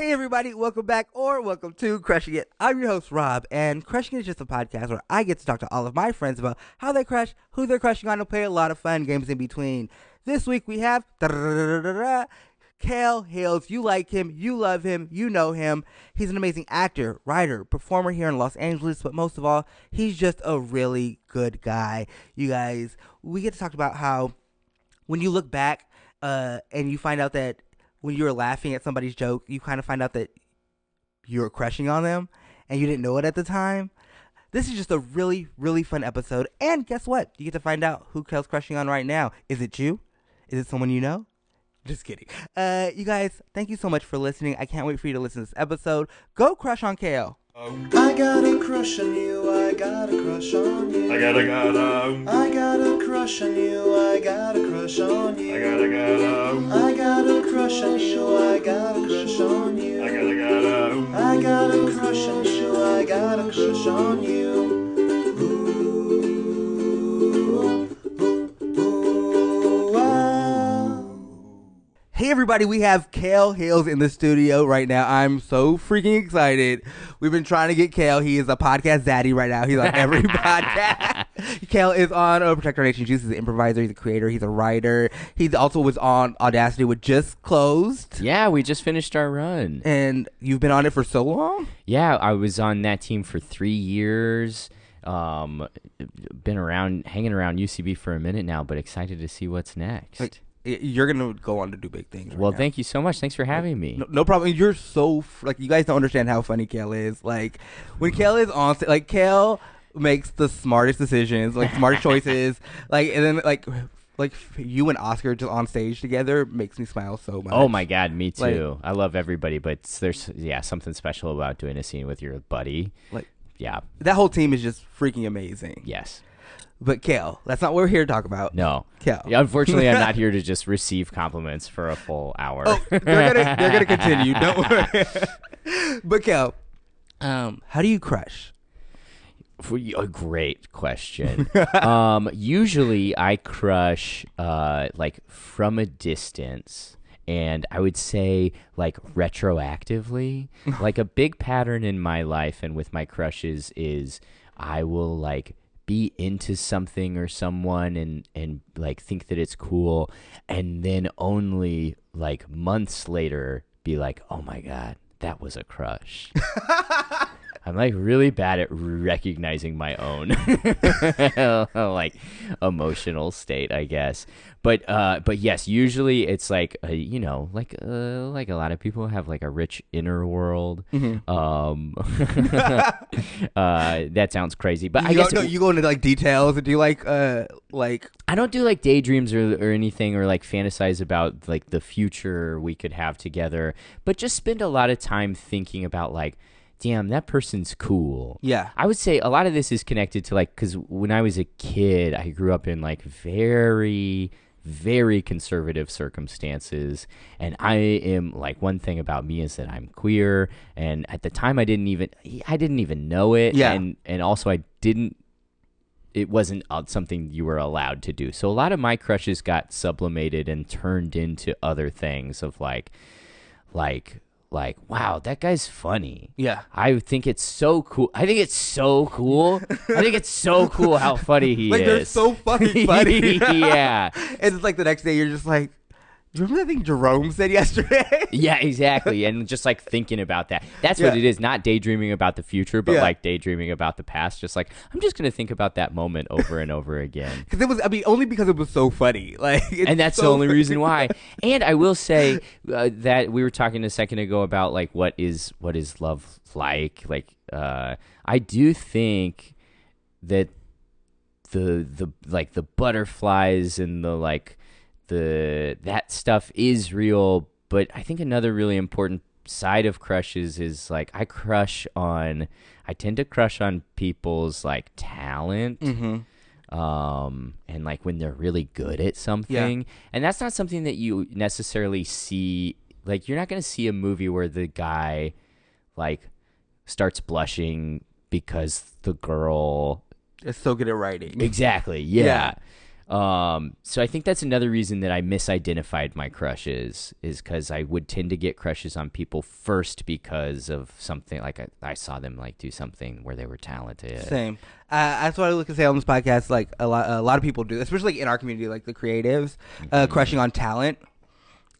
Hey everybody, welcome back or welcome to Crushing It. I'm your host Rob, and Crushing It is just a podcast where I get to talk to all of my friends about how they crush, who they're crushing on, and play a lot of fun games in between. This week we have Kale Hills. You like him, you love him, you know him. He's an amazing actor, writer, performer here in Los Angeles, but most of all, he's just a really good guy. You guys, we get to talk about how when you look back uh, and you find out that when you were laughing at somebody's joke, you kind of find out that you were crushing on them and you didn't know it at the time. This is just a really, really fun episode. And guess what? You get to find out who Kale's crushing on right now. Is it you? Is it someone you know? Just kidding. Uh, you guys, thank you so much for listening. I can't wait for you to listen to this episode. Go crush on Kale. I got a crush on you, I got a crush on you. I gotta gotta, um. I got a crush on you, I got a crush on you. I gotta gotta, um. I got a crush on you, I got a crush on you. I gotta gotta. Um. I got a crush on you, I got a crush on you. Hey everybody, we have Kale Hills in the studio right now. I'm so freaking excited. We've been trying to get Kale. He is a podcast daddy right now. He's on every podcast. Kale is on uh, Protect Our Nation Juice. He's an improviser. He's a creator. He's a writer. He also was on Audacity, which just closed. Yeah, we just finished our run. And you've been on it for so long. Yeah, I was on that team for three years. Um, been around, hanging around UCB for a minute now, but excited to see what's next. Like, you're gonna go on to do big things. right well, now. thank you so much. Thanks for having me. No, no problem. You're so f- like you guys don't understand how funny Kale is. Like when Kale is on, like Kale makes the smartest decisions, like smartest choices. Like and then like like you and Oscar just on stage together makes me smile so much. Oh my god, me Like- too. I love everybody, but there's yeah something special about doing a scene with your buddy. Like Yeah. that whole team is just freaking amazing. Yes. But Kale, that's not what we're here to talk about. No. Kale. Yeah, unfortunately, I'm not here to just receive compliments for a full hour. Oh, they're gonna they're gonna continue. Don't worry. but Kale, um, how do you crush? A great question. um, usually, I crush uh, like from a distance, and I would say like retroactively. like a big pattern in my life and with my crushes is I will like be into something or someone and and like think that it's cool, and then only like months later be like, oh my god, that was a crush. I'm like really bad at recognizing my own like emotional state, I guess. But uh, but yes, usually it's like uh, you know, like uh, like a lot of people have like a rich inner world. Mm-hmm. Um, uh, that sounds crazy, but I you guess no, you go into like details. Do you like uh like I don't do like daydreams or or anything or like fantasize about like the future we could have together, but just spend a lot of time thinking about like damn that person's cool. Yeah. I would say a lot of this is connected to like cuz when I was a kid, I grew up in like very very conservative circumstances and i am like one thing about me is that i'm queer and at the time i didn't even i didn't even know it Yeah. and and also i didn't it wasn't uh, something you were allowed to do so a lot of my crushes got sublimated and turned into other things of like like like wow that guy's funny Yeah. I think it's so cool. I think it's so cool. I think it's so cool how funny he Like is. Like they're so fucking funny. yeah. and it's like the next day you're just like, do you remember that thing Jerome said yesterday? Yeah, exactly. And just like thinking about that. That's what it is. Not daydreaming about the future, but Yeah. like daydreaming about the past. Just like, I'm just going to think about that moment over and over again. Because it was, I mean, only because it was so funny. Like, it's and that's the so only reason why. And I will say uh, that we were talking a second ago about like what is what is love like. Like uh, I do think that the the like the butterflies and the like the that stuff is real. But I think another really important side of crushes is like I crush on. I tend to crush on people's like talent Mm-hmm. um, and like when they're really good at something. And that's not something that you necessarily see. Like, you're not going to see a movie where the guy like starts blushing because the girl. is so good at writing. Exactly. Yeah. Um, so I think that's another reason that I misidentified my crushes is because I would tend to get crushes on people first because of something like I, I saw them like do something where they were talented. Same. Uh, that's what I look to say on this podcast. Like a lot, a lot of people do, especially like in our community, like the creatives, uh, Mm-hmm. crushing on talent.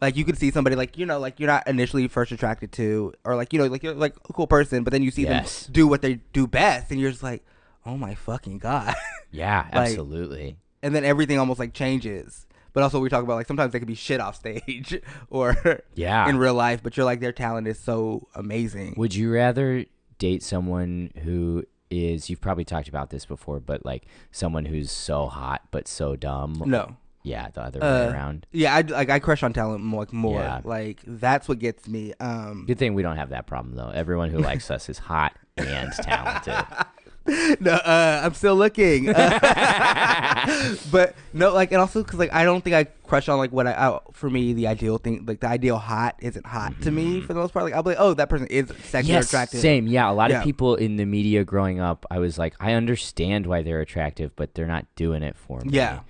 Like you could see somebody like you know like you're not initially first attracted to, or like you know like you're like a cool person, but then you see Yes. them do what they do best, and you're just like, oh my fucking god. Yeah, Like- absolutely. And then everything almost like changes. But also we talk about like sometimes they could be shit off stage or Yeah. in real life, but you're like their talent is so amazing. Would you rather date someone who is you've probably talked about this before, but like someone who's so hot but so dumb? No. Yeah, the other Uh, way around. Yeah, I like I crush on talent more, like more. Yeah. Like that's what gets me. Um Good thing we don't have that problem though. Everyone who likes us is hot and talented. no, uh, I'm still looking. but no, like, and also because like I don't think I crush on like what I, I for me the ideal thing like the ideal hot isn't hot to me for the most part. Like I'll be like, oh, that person is sexually Mm-hmm. yes, attractive. same. Yeah, a lot Yeah. of people in the media growing up, I was like, I understand why they're attractive, but they're not doing it for me. Yeah.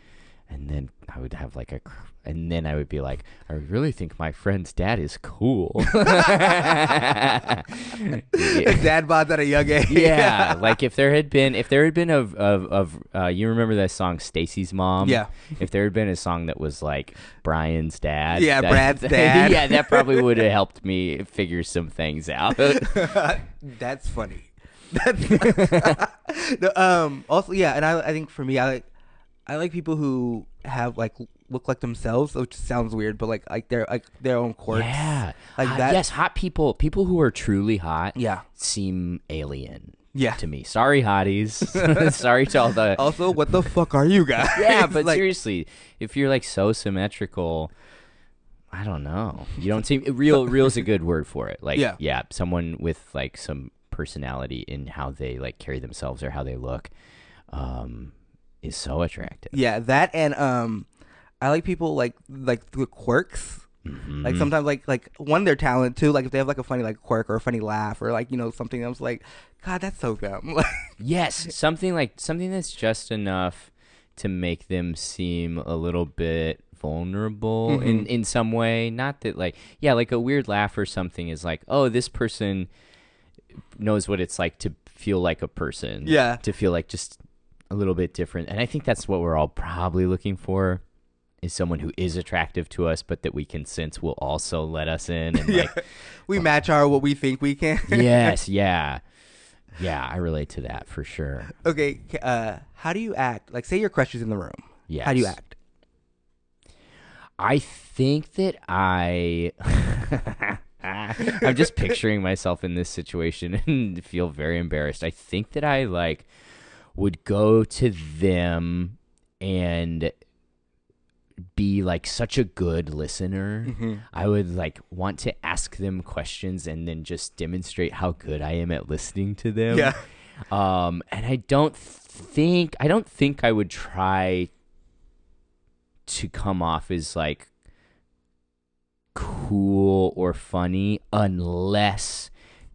And then I would have like a, cr- and then I would be like, I really think my friend's dad is cool. Dad bods at a young age. yeah, like if there had been if there had been of of, of uh, you remember that song Stacy's mom? Yeah. If there had been a song that was like Brian's dad. Yeah, that- Brad's dad. yeah, that probably would have helped me figure some things out. That's funny. That's no, um also yeah, and I I think for me I like I like people who have like look like themselves, which sounds weird, but like like their like their own quirks. yeah. Like Hot- that- Yes, hot people people who are truly hot Yeah. seem alien. Yeah. To me. Sorry hotties. Sorry to all the Also, what the fuck are you guys? Yeah, but like, seriously, if you're like so symmetrical, I don't know. You don't seem real. Real is a good word for it. Like, Yeah. yeah, someone with like some personality in how they like carry themselves or how they look, um, is so attractive. Yeah, that and um, I like people like like the quirks. Mm-hmm. Like sometimes like like one their talent too. Like if they have like a funny like quirk or a funny laugh or like you know something else like, God, that's so dumb. Yes, something like something that's just enough to make them seem a little bit vulnerable Mm-hmm. in in some way. Not that like yeah, like a weird laugh or something is like, oh, this person knows what it's like to feel like a person. Yeah. To feel like just a little bit different. And I think that's what we're all probably looking for is someone who is attractive to us but that we can sense will also let us in and like we match our what we think we can. yes, yeah. Yeah, I relate to that for sure. okay. Uh, how do you act? Like, say your crush is in the room. Yeah. How do you act? I think that I. I'm just picturing myself in this situation and feel very embarrassed. I think that I like would go to them and be like such a good listener. Mm-hmm. I would like want to ask them questions and then just demonstrate how good I am at listening to them. Yeah. Um, and I don't think I don't think I would try to come off as like cool or funny unless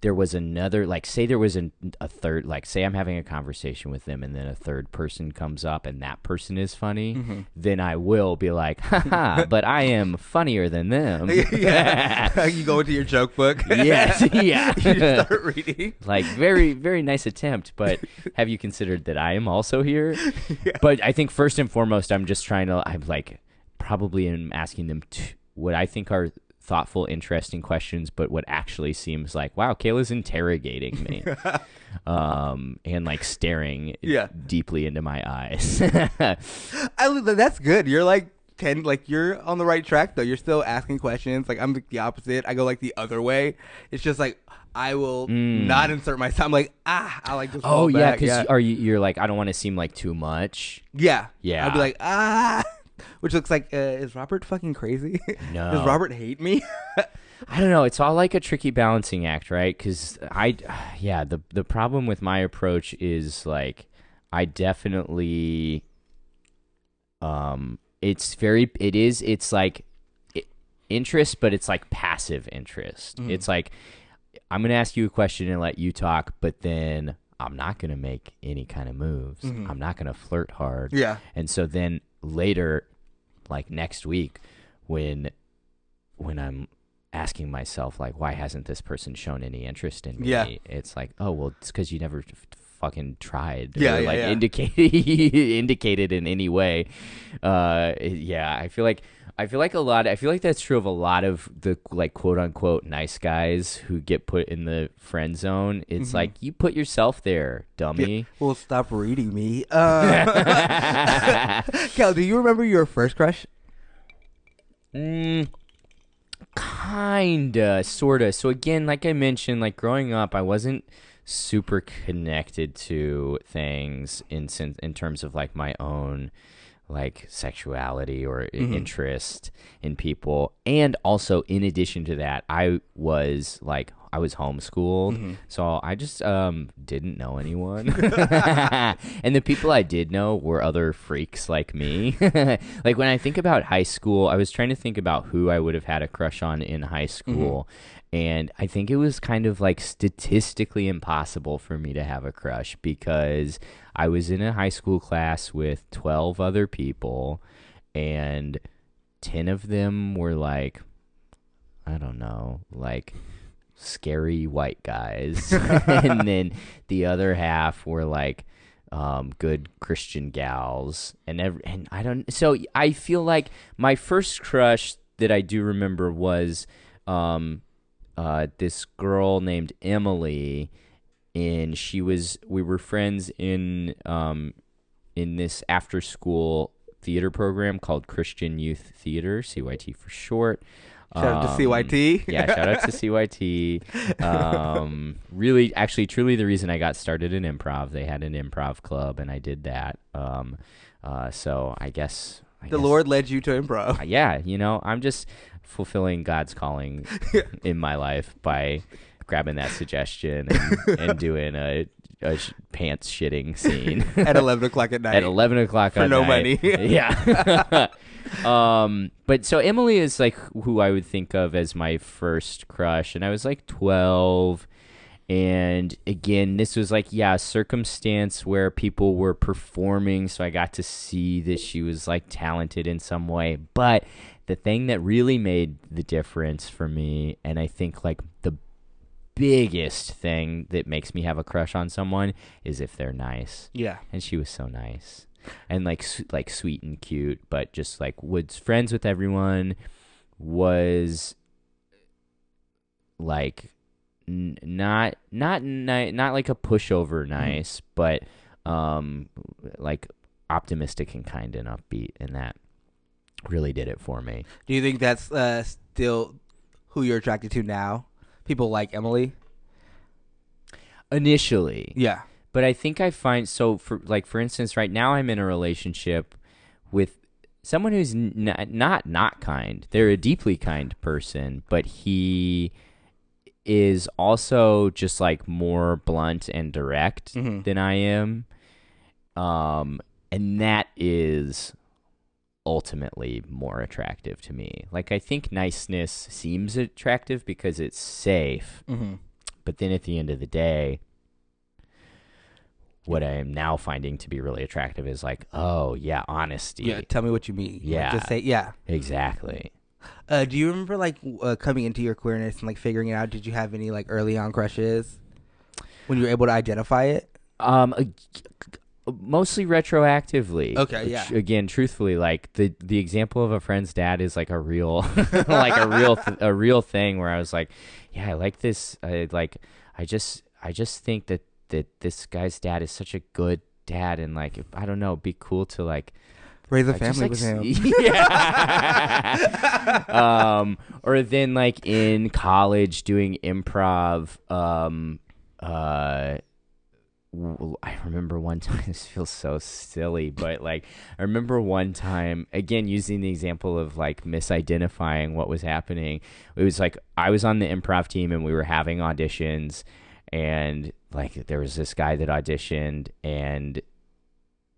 there was another like say there was an, a third like say i'm having a conversation with them and then a third person comes up and that person is funny Mm-hmm. then i will be like haha but i am funnier than them yeah. you go into your joke book. yes yeah you start reading. like very very nice attempt but have you considered that i am also here but i think first and foremost i'm just trying to i'm like probably am asking them t- what i think are thoughtful interesting questions but what actually seems like wow kayla's interrogating me um and like staring Yeah. deeply into my eyes I that's good. You're like ten, like you're on the right track though. You're still asking questions. Like I'm the- the opposite. I go like the other way. It's just like I will not insert myself. I'm like ah, I like this. Mm. oh yeah because yeah. are you you're like i don't want to seem like too much yeah, Yeah. I'd be like ah, which looks like uh, is Robert fucking crazy? No. Does Robert hate me? I don't know. It's all like a tricky balancing act, right? Because I, yeah, the the problem with my approach is like I definitely, um, it's very, it is, it's like interest, but it's like passive interest. Mm. It's like I'm gonna ask you a question and let you talk, but then I'm not gonna make any kind of moves. I'm not gonna flirt hard. Mm-hmm. Yeah. And so then later, like next week, when when I'm asking myself like, why hasn't this person shown any interest in me? Yeah. It's like, oh well, it's because you never f- fucking tried. Yeah, or, yeah, like yeah. indicated indicated in any way. Uh, yeah, I feel like. I feel like a lot. I feel like that's true of a lot of the like quote unquote nice guys who get put in the friend zone. It's Mm-hmm. like you put yourself there, dummy. well, stop reading me. Uh, Cal, do you remember your first crush? Mm, kinda, sorta. So again, like I mentioned, like growing up, I wasn't super connected to things in in terms of like my own like sexuality or i- mm-hmm. interest in people. And also in addition to that i was like i was homeschooled so i just um didn't know anyone. And the people i did know were other freaks like me. Like when i think about high school i was trying to think about who i would have had a crush on in high school. And I think it was kind of like statistically impossible for me to have a crush because I was in a high school class with 12 other people, and 10 of them were like, I don't know, like scary white guys. and then the other half were like, um, good Christian gals, and ev- and I don't. So I feel like my first crush that I do remember was um, uh, this girl named Emily, and she was we were friends in um, in this after school theater program called Christian Youth Theater, CYT for short. Shout out to Um, CYT. yeah, shout out to CYT. Um, really, actually, truly, the reason I got started in improv, they had an improv club, and I did that. Um, uh, so I guess I The guess- Lord led you to improv. uh, yeah, you know, I'm just fulfilling God's calling in my life by grabbing that suggestion and, and doing a, a sh- pants shitting scene At 11 o'clock at night. at 11 o'clock For at no night. money. yeah. um, but so Emily is like who I would think of as my first crush, and I was like 12. And again, this was like, yeah, a circumstance where people were performing, so I got to see that she was like talented in some way. But the thing that really made the difference for me, and I think like the biggest thing that makes me have a crush on someone is if they're nice yeah. and she was so nice and like su- like sweet and cute but just like was friends with everyone was like n- not not ni- not like a pushover nice but um like optimistic and kind and upbeat and that really did it for me Do you think that's uh, still who you're attracted to now? People like Emily? initially Yeah. but I think I find so for like for instance, right now I'm in a relationship with someone who's n- not not kind. They're a deeply kind person, but he is also just like more blunt and direct Mhm. than I am. Um and that is ultimately more attractive to me. Like I think niceness seems attractive because it's safe, Mm-hmm. but then at the end of the day, what I am now finding to be really attractive is like, oh yeah, honesty. Yeah, tell me what you mean. Like, Yeah. just say yeah. Exactly. Uh, do you remember like uh, coming into your queerness and like figuring it out? Did you have any like early on crushes when you were able to identify it? Um, ag- mostly retroactively. Okay, Which, yeah. Again, truthfully, like the the example of a friend's dad is like a real, like a real th- a real thing where I was like, yeah, I like this. I like. I just I just think that that this guy's dad is such a good dad, and like if, I don't know, it'd be cool to like Raise a I just, family like, with him. Yeah. um, or then like in college doing improv. Um, uh, I remember one time. This feels so silly, but like I remember one time again using the example of like misidentifying what was happening. It was like I was on the improv team and we were having auditions, and like there was this guy that auditioned and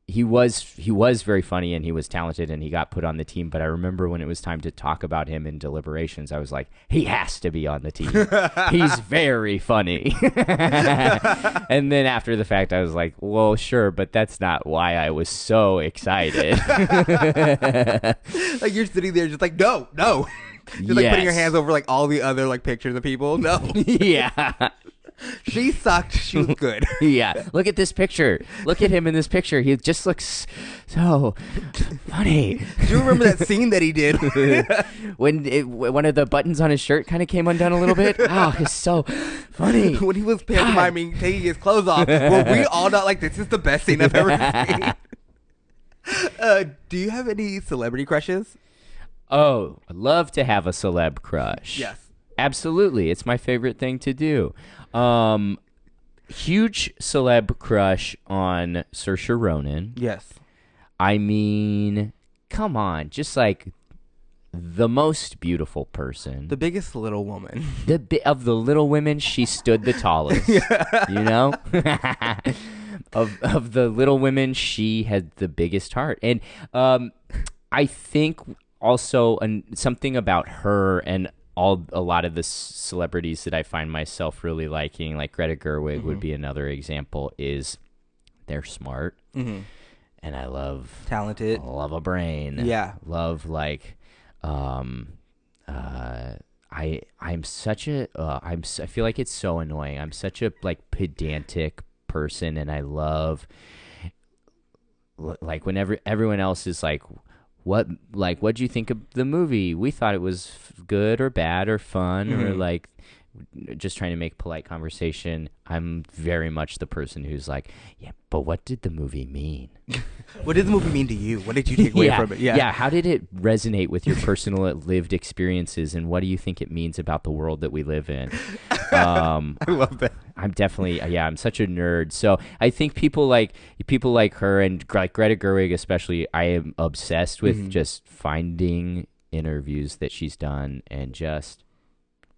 he was he was very funny and he was talented and he got put on the team but i remember when it was time to talk about him in deliberations i was like he has to be on the team. He's very funny. And then after the fact i was like well sure but that's not why i was so excited. Like you're sitting there just like no, no. Just like putting your hands over like all the other like pictures of people. No, yeah she sucked. She was good. yeah look at this picture look at him in this picture he just looks so funny Do you remember that scene that he did? when it, one of the buttons on his shirt kind of came undone a little bit. Oh, it's so funny. when he was pantomiming, taking his clothes off, were we all not like, this is the best scene I've ever seen? Uh, do you have any celebrity crushes? Oh, I love to have a celeb crush. Yes. Absolutely. It's my favorite thing to do. Um, huge celeb crush on Saoirse Ronan. Yes. I mean, come on, just like the most beautiful person. The biggest little woman. the bi- of the little women, she stood the tallest. You know, of of the little women, she had the biggest heart, and um, I think also an, something about her and all a lot of the celebrities that I find myself really liking, like Greta Gerwig would be another example. Is they're smart, Mhm. and I love Talented. love a brain. Yeah. Love like um uh I I'm such a uh, I'm I feel like it's so annoying. I'm such a like pedantic person and I love like whenever everyone else is like what like what do you think of the movie? We thought it was f- good or bad or fun or Mhm. like just trying to make polite conversation. I'm very much the person who's like, yeah, but what did the movie mean? What did the movie mean to you? What did you take away yeah, from it? Yeah. yeah. How did it resonate with your personal lived experiences, and what do you think it means about the world that we live in? Um, I love that. I'm definitely yeah. I'm such a nerd, so I think people like people like her and like Greta Gerwig especially. I am obsessed with Mhm. just finding interviews that she's done and just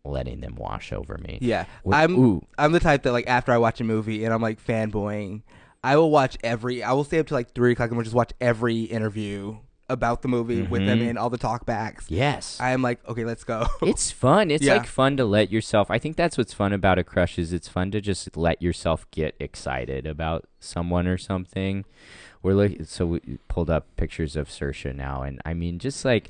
letting them wash over me. Yeah. I'm ooh. I'm the type that like after I watch a movie and I'm like fanboying, I will watch every I will stay up to like three o'clock and we'll just watch every interview about the movie with them Mhm. in all the talkbacks. Yes. I am like, okay, let's go. it's fun. It's Yeah. like fun to let yourself. I think that's what's fun about a crush is it's fun to just let yourself get excited about someone or something. We're looking, so we pulled up pictures of Saoirse now, and I mean, just like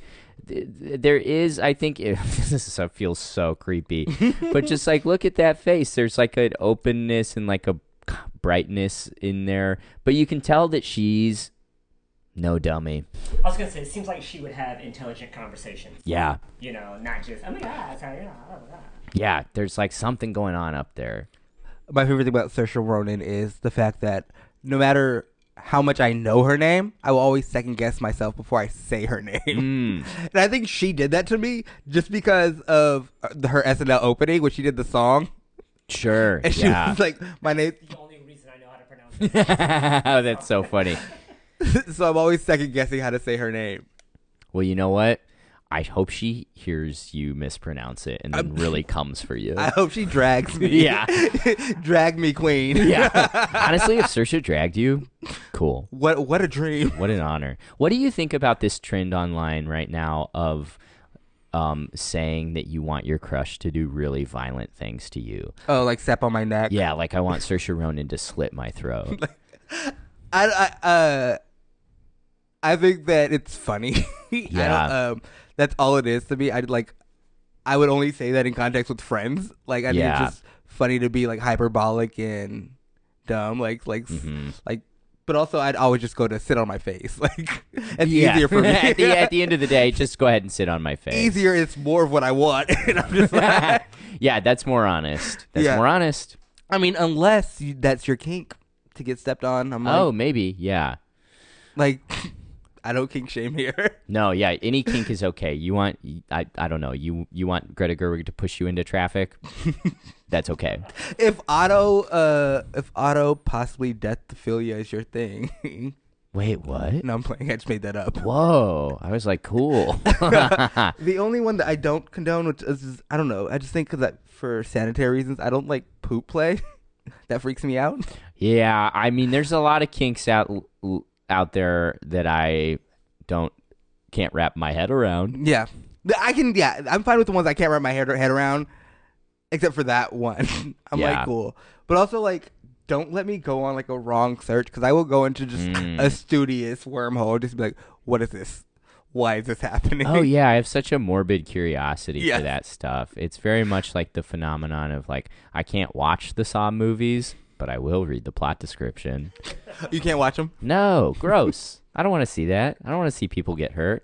there is, I think this is, feels so creepy, but just like look at that face. There's like an openness and like a brightness in there, but you can tell that she's no dummy. I was gonna say, it seems like she would have intelligent conversations. Yeah. You know, not just oh my god, sorry, yeah, oh, yeah. Yeah, there's like something going on up there. My favorite thing about Saoirse Ronan is the fact that no matter how much I know her name, I will always second guess myself before I say her name. Mm. And I think she did that to me just because of uh, her SNL opening when she did the song. Sure. And she yeah. was like, my name. The only reason I know how to pronounce it. oh, that's so funny. so I'm always second guessing how to say her name. Well, you know what? I hope she hears you mispronounce it and then really comes for you. I hope she drags me. Yeah. drag me, queen. yeah. Honestly, if Saoirse dragged you, cool. What what a dream. What an honor. What do you think about this trend online right now of um, saying that you want your crush to do really violent things to you? Oh, like step on my neck. Yeah, like I want Saoirse Ronan to slit my throat. I, I uh I think that it's funny. Yeah. um, that's all it is to me. I like. I would only say that in context with friends. Like I think Yeah. it's just funny to be like hyperbolic and dumb. Like like Mm-hmm. like. But also, I'd always just go to sit on my face. Like it's Yeah. easier for me. at, the, at the end of the day, just go ahead and sit on my face. easier. It's more of what I want. and I'm just like, yeah, that's more honest. That's Yeah. more honest. I mean, unless you, that's your kink to get stepped on. I'm like, oh, maybe. Yeah. like I don't kink shame here. No, yeah, any kink is okay. You want I I don't know. You you want Greta Gerwig to push you into traffic? That's okay. if auto, uh, if auto possibly deathophilia is your thing. Wait, what? no, I'm playing. I just made that up. Whoa. I was like, cool. The only one that I don't condone, which is, I don't know. I just think that for sanitary reasons, I don't like poop play. that freaks me out. yeah, I mean there's a lot of kinks out l- out there that I don't can't wrap my head around. Yeah, I can. Yeah, I'm fine with the ones I can't wrap my head, head around, except for that one. I'm Yeah. like cool, but also like. Don't let me go on like a wrong search because I will go into just Mm. a studious wormhole. Just be like, "What is this? Why is this happening?" Oh yeah, I have such a morbid curiosity Yes. for that stuff. It's very much like the phenomenon of like I can't watch the Saw movies, but I will read the plot description. You can't watch them. No, gross. I don't want to see that. I don't want to see people get hurt.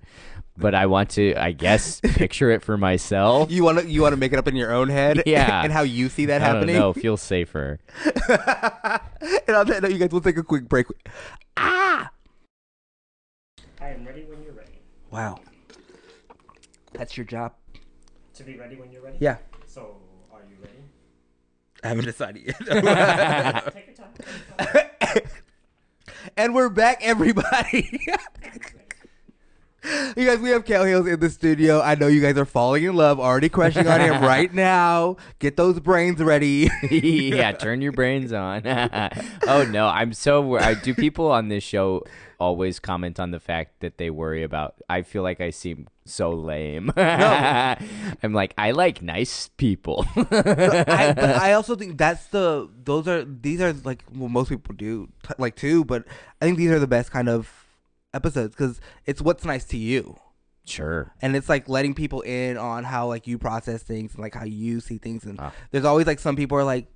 But I want to, I guess, picture it for myself. You want to you want to make it up in your own head, Yeah. and how you see that I happening. know. Feel safer. and on that note, you guys, we'll take a quick break. Ah! I am ready when you're ready. Wow, that's your job. To be ready when you're ready? Yeah, So, are you ready? I haven't decided yet. Take your time. Take your time. and we're back, everybody. You guys, we have Cal Hills in the studio. I know you guys are falling in love, already crushing on him right now. Get those brains ready. yeah, turn your brains on. oh no, I'm so. I, do people on this show always comment on the fact that they worry about? I feel like I seem so lame. I'm like, I like nice people. I, but I also think that's the those are these are like well most people do t- like too, but I think these are the best kind of episodes because it's what's nice to you, sure. and it's like letting people in on how like you process things and like how you see things, and Ah. there's always like some people are like,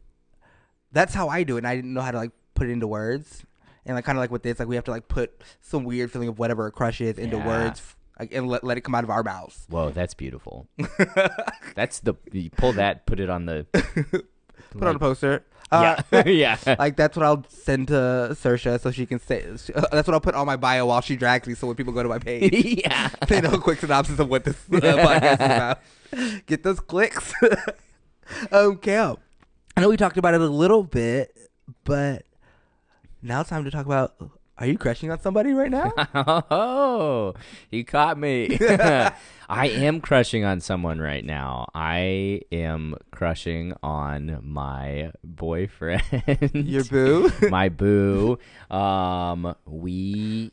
that's how I do it, and I didn't know how to like put it into words, and like kind of like with this, like we have to like put some weird feeling of whatever a crush is into Yeah. words. Like, and let, let it come out of our mouths. Whoa, that's beautiful. that's the you pull that, put it on the. Put on a poster. Uh, yeah, yeah. Like that's what I'll send to Saoirse so she can say. That's what I'll put on my bio while she drags me. So when people go to my page, yeah. they know a quick synopsis of what this uh, podcast is about. Get those clicks. um, Cal, I know we talked about it a little bit, but now it's time to talk about. Are you crushing on somebody right now? Oh, he caught me. I am crushing on someone right now. I am crushing on my boyfriend. Your boo. my boo. Um, we.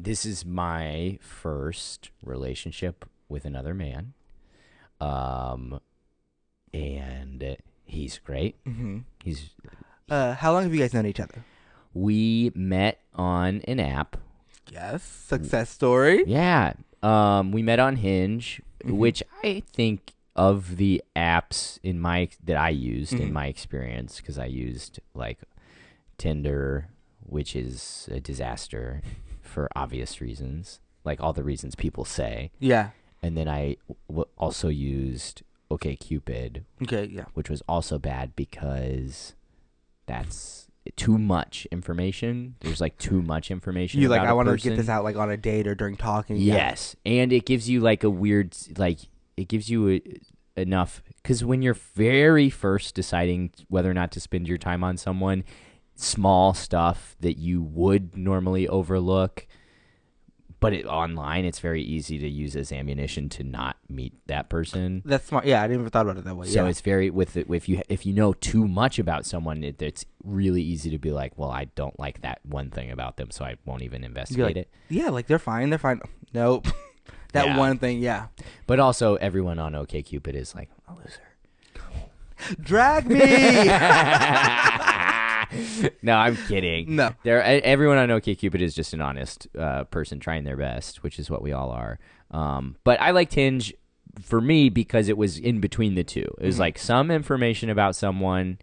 This is my first relationship with another man. Um, and he's great. hmm He's. Uh, how long have you guys known each other? We met on an app. Yes, success story. Yeah. Um, we met on Hinge, Mm-hmm. which I think of the apps in my that I used Mm-hmm. in my experience because I used like Tinder, which is a disaster for obvious reasons, like all the reasons people say. Yeah. And then I w- also used OkCupid, Okay. Yeah. which was also bad because that's too much information. There's like too much information. You like I want to get this out like on a date or during talking. Yeah. Yes, and it gives you like a weird like it gives you a, enough because when you're very first deciding whether or not to spend your time on someone, small stuff that you would normally overlook but it, online, it's very easy to use as ammunition to not meet that person. That's smart. Yeah, I didn't even thought about it that way. So yeah. it's very with it, if you if you know too much about someone, it, it's really easy to be like, well, I don't like that one thing about them, so I won't even investigate like, it. Yeah, like they're fine. They're fine. Nope. that Yeah. one thing. Yeah. But also, everyone on OKCupid is like a loser. Drag me. no, I'm kidding. No. there. Everyone on OkCupid is just an honest uh, person trying their best, which is what we all are. Um, but I liked Hinge for me because it was in between the two. It was Mm-hmm. like some information about someone,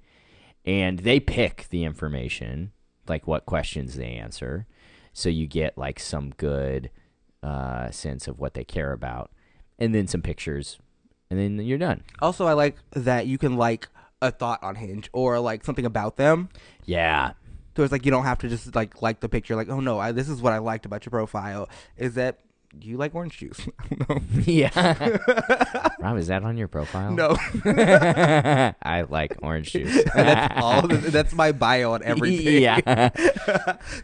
and they pick the information, like what questions they answer, so you get like some good uh, sense of what they care about, and then some pictures, and then you're done. also, I like that you can like a thought on Hinge or like something about them. Yeah. So it's like you don't have to just like like the picture. Like, oh no, I, this is what I liked about your profile. Is that you like orange juice? I don't know. Yeah. Rob, is that on your profile? No. I like orange juice. that's all. That's my bio on everything. Yeah.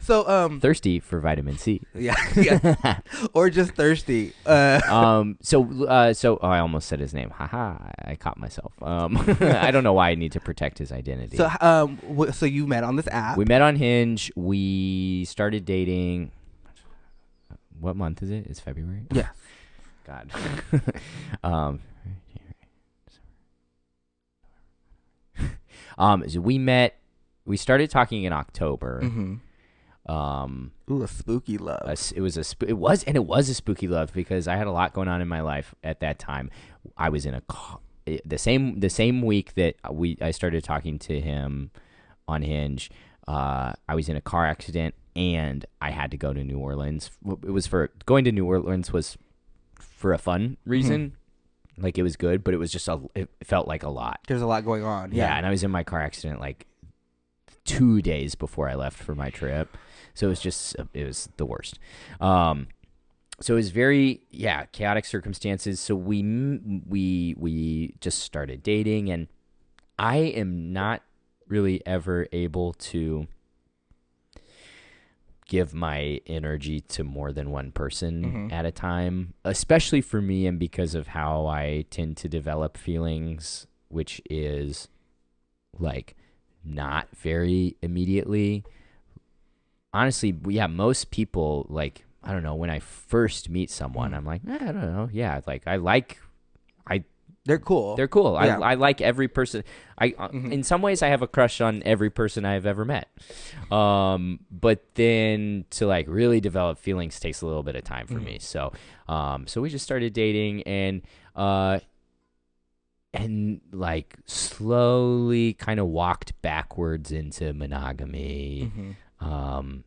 So um. Thirsty for vitamin C. Yeah. Yeah. or just thirsty. Uh. Um. So. Uh. So. Oh, I almost said his name. Haha. I caught myself. Um. I don't know why I need to protect his identity. So um. wh- So you met on this app. we met on Hinge. We started dating. What month is it? It's February. Yeah. God. um. Um. So we met. We started talking in October. Mm-hmm. Um. Ooh, a spooky love. a s- it was a sp- it was and it was a spooky love because I had a lot going on in my life at that time. I was in a it- the same the same week that we I started talking to him on Hinge. Uh, I was in a car accident and I had to go to New Orleans. It was for going to New Orleans was for a fun reason. Like it was good, but it was just a it felt like a lot. There's a lot going on. Yeah. Yeah. and I was in my car accident like two days before I left for my trip, so it was just it was the worst. Um, so it was very yeah chaotic circumstances. So we we we just started dating, and I am not really ever able to give my energy to more than one person Mhm. at a time, especially for me and because of how I tend to develop feelings, which is like not very immediately. Honestly, we yeah, most people like I don't know when I first meet someone, I'm like, eh, I don't know, yeah, like I like They're cool. they're cool. Yeah. I, I like every person. I uh, Mhm. in some ways I have a crush on every person I've ever met. Um, but then to like really develop feelings takes a little bit of time for me. So, um, so we just started dating and uh, and like slowly kind of walked backwards into monogamy Mhm. um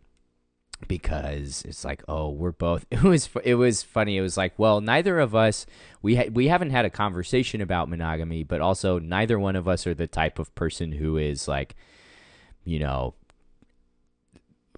because it's like oh we're both it was it was funny it was like well neither of us we ha- we haven't had a conversation about monogamy but also neither one of us are the type of person who is like you know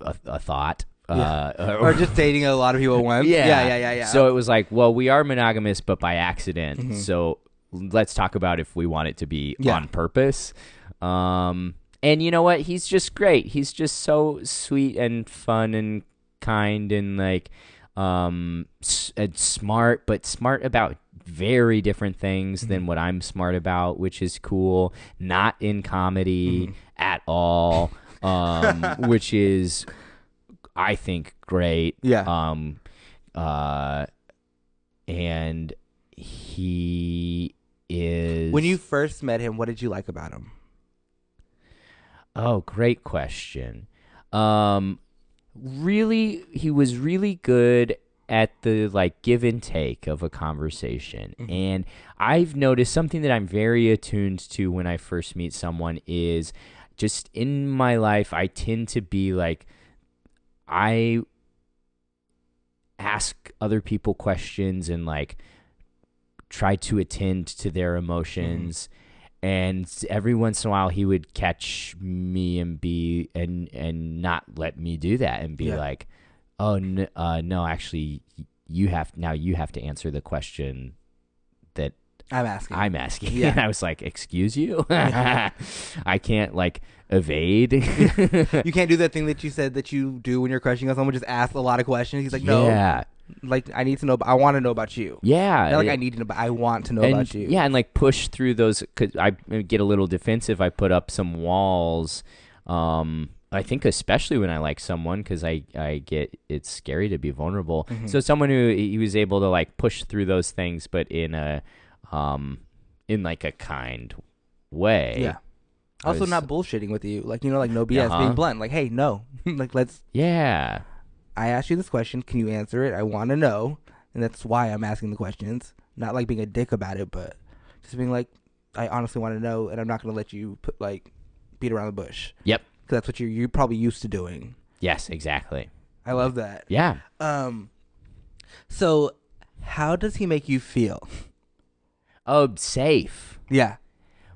a, a thought uh, or just dating a lot of people at once. yeah. Yeah. Yeah. Yeah. Yeah. So it was like, well, we are monogamous, but by accident. Mhm. So let's talk about if we want it to be Yeah. on purpose. Um, and you know what? He's just great. He's just so sweet and fun and kind and like um s- and smart, but smart about very different things Mm-hmm. than what I'm smart about, which is cool. Not in comedy Mm-hmm. at all. Um, which is I think great. Yeah. Um uh and he is when you first met him, what did you like about him? Oh, great question. Um really he was really good at the like give and take of a conversation. And I've noticed something that I'm very attuned to when I first meet someone is just in my life I tend to be like I ask other people questions and like try to attend to their emotions and every once in a while he would catch me and be and and not let me do that and be Yeah. like oh no, uh, no actually you have now you have to answer the question that I'm asking. I'm asking. Yeah. And I was like, excuse you? I can't like evade. you can't do that thing that you said that you do when you're crushing on someone. Just ask a lot of questions. He's like, no. Yeah. Like I need to know. I want to know about you. Yeah, Not like it- I need to know, but I want to know and, about you. Yeah, and like push through those. Cause I get a little defensive. I put up some walls. Um, I think especially when I like someone, because I I get it's scary to be vulnerable. Mm-hmm. So someone who he was able to like push through those things, but in a um in like a kind way. Yeah. Also, was- not bullshitting with you. Like you know, like no BS. Uh-huh. Being blunt. Like, hey, no. like let's. Yeah. I asked you this question. Can you answer it? I want to know, and that's why I'm asking the questions. Not like being a dick about it, but just being like, I honestly want to know, and I'm not going to let you put like beat around the bush. Yep. Because that's what you're you're probably used to doing. Yes. Exactly. I love that. Yeah. Um. So, how does he make you feel? Oh, safe. Yeah.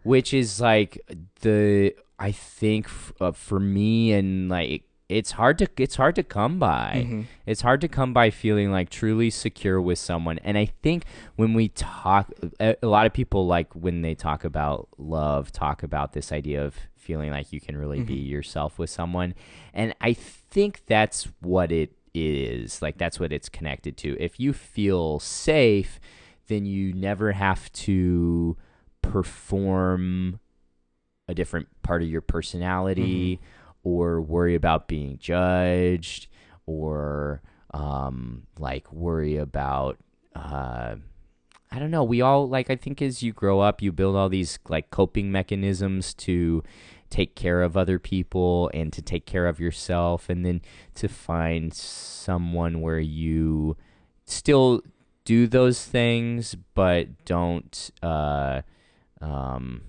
which is like the I think f- uh, for me and like it's hard to it's hard to come by. Mm-hmm. It's hard to come by feeling like truly secure with someone. And I think when we talk a, a lot of people like when they talk about love talk about this idea of feeling like you can really be yourself with someone. And I think that's what it is. Like that's what it's connected to. If you feel safe, then you never have to perform a different part of your personality or worry about being judged or um, like worry about uh, I don't know. We all like I think as you grow up, you build all these like coping mechanisms to take care of other people and to take care of yourself and then to find someone where you still do those things but don't uh um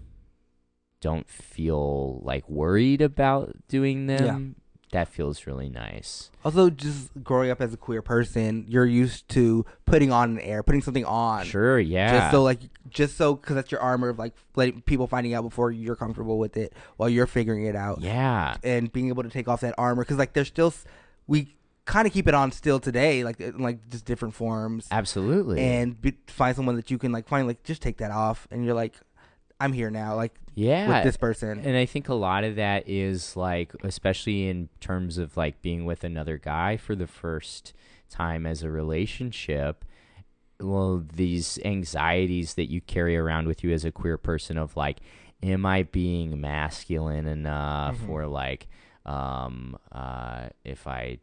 don't feel like worried about doing them Yeah. that feels really nice Also, just growing up as a queer person, you're used to putting on an air, putting something on. sure yeah Just so, like, just so, because that's your armor of like letting people finding out before you're comfortable with it while you're figuring it out. yeah and being able to take off that armor because like there's still we kind of keep it on still today like in like just different forms absolutely and be, find someone that you can like find like just take that off and you're like i'm here now like yeah with this person And I think a lot of that is like, especially in terms of like being with another guy for the first time as a relationship. Well, these anxieties that you carry around with you as a queer person of like, am I being masculine enough? Or like, um, uh, if I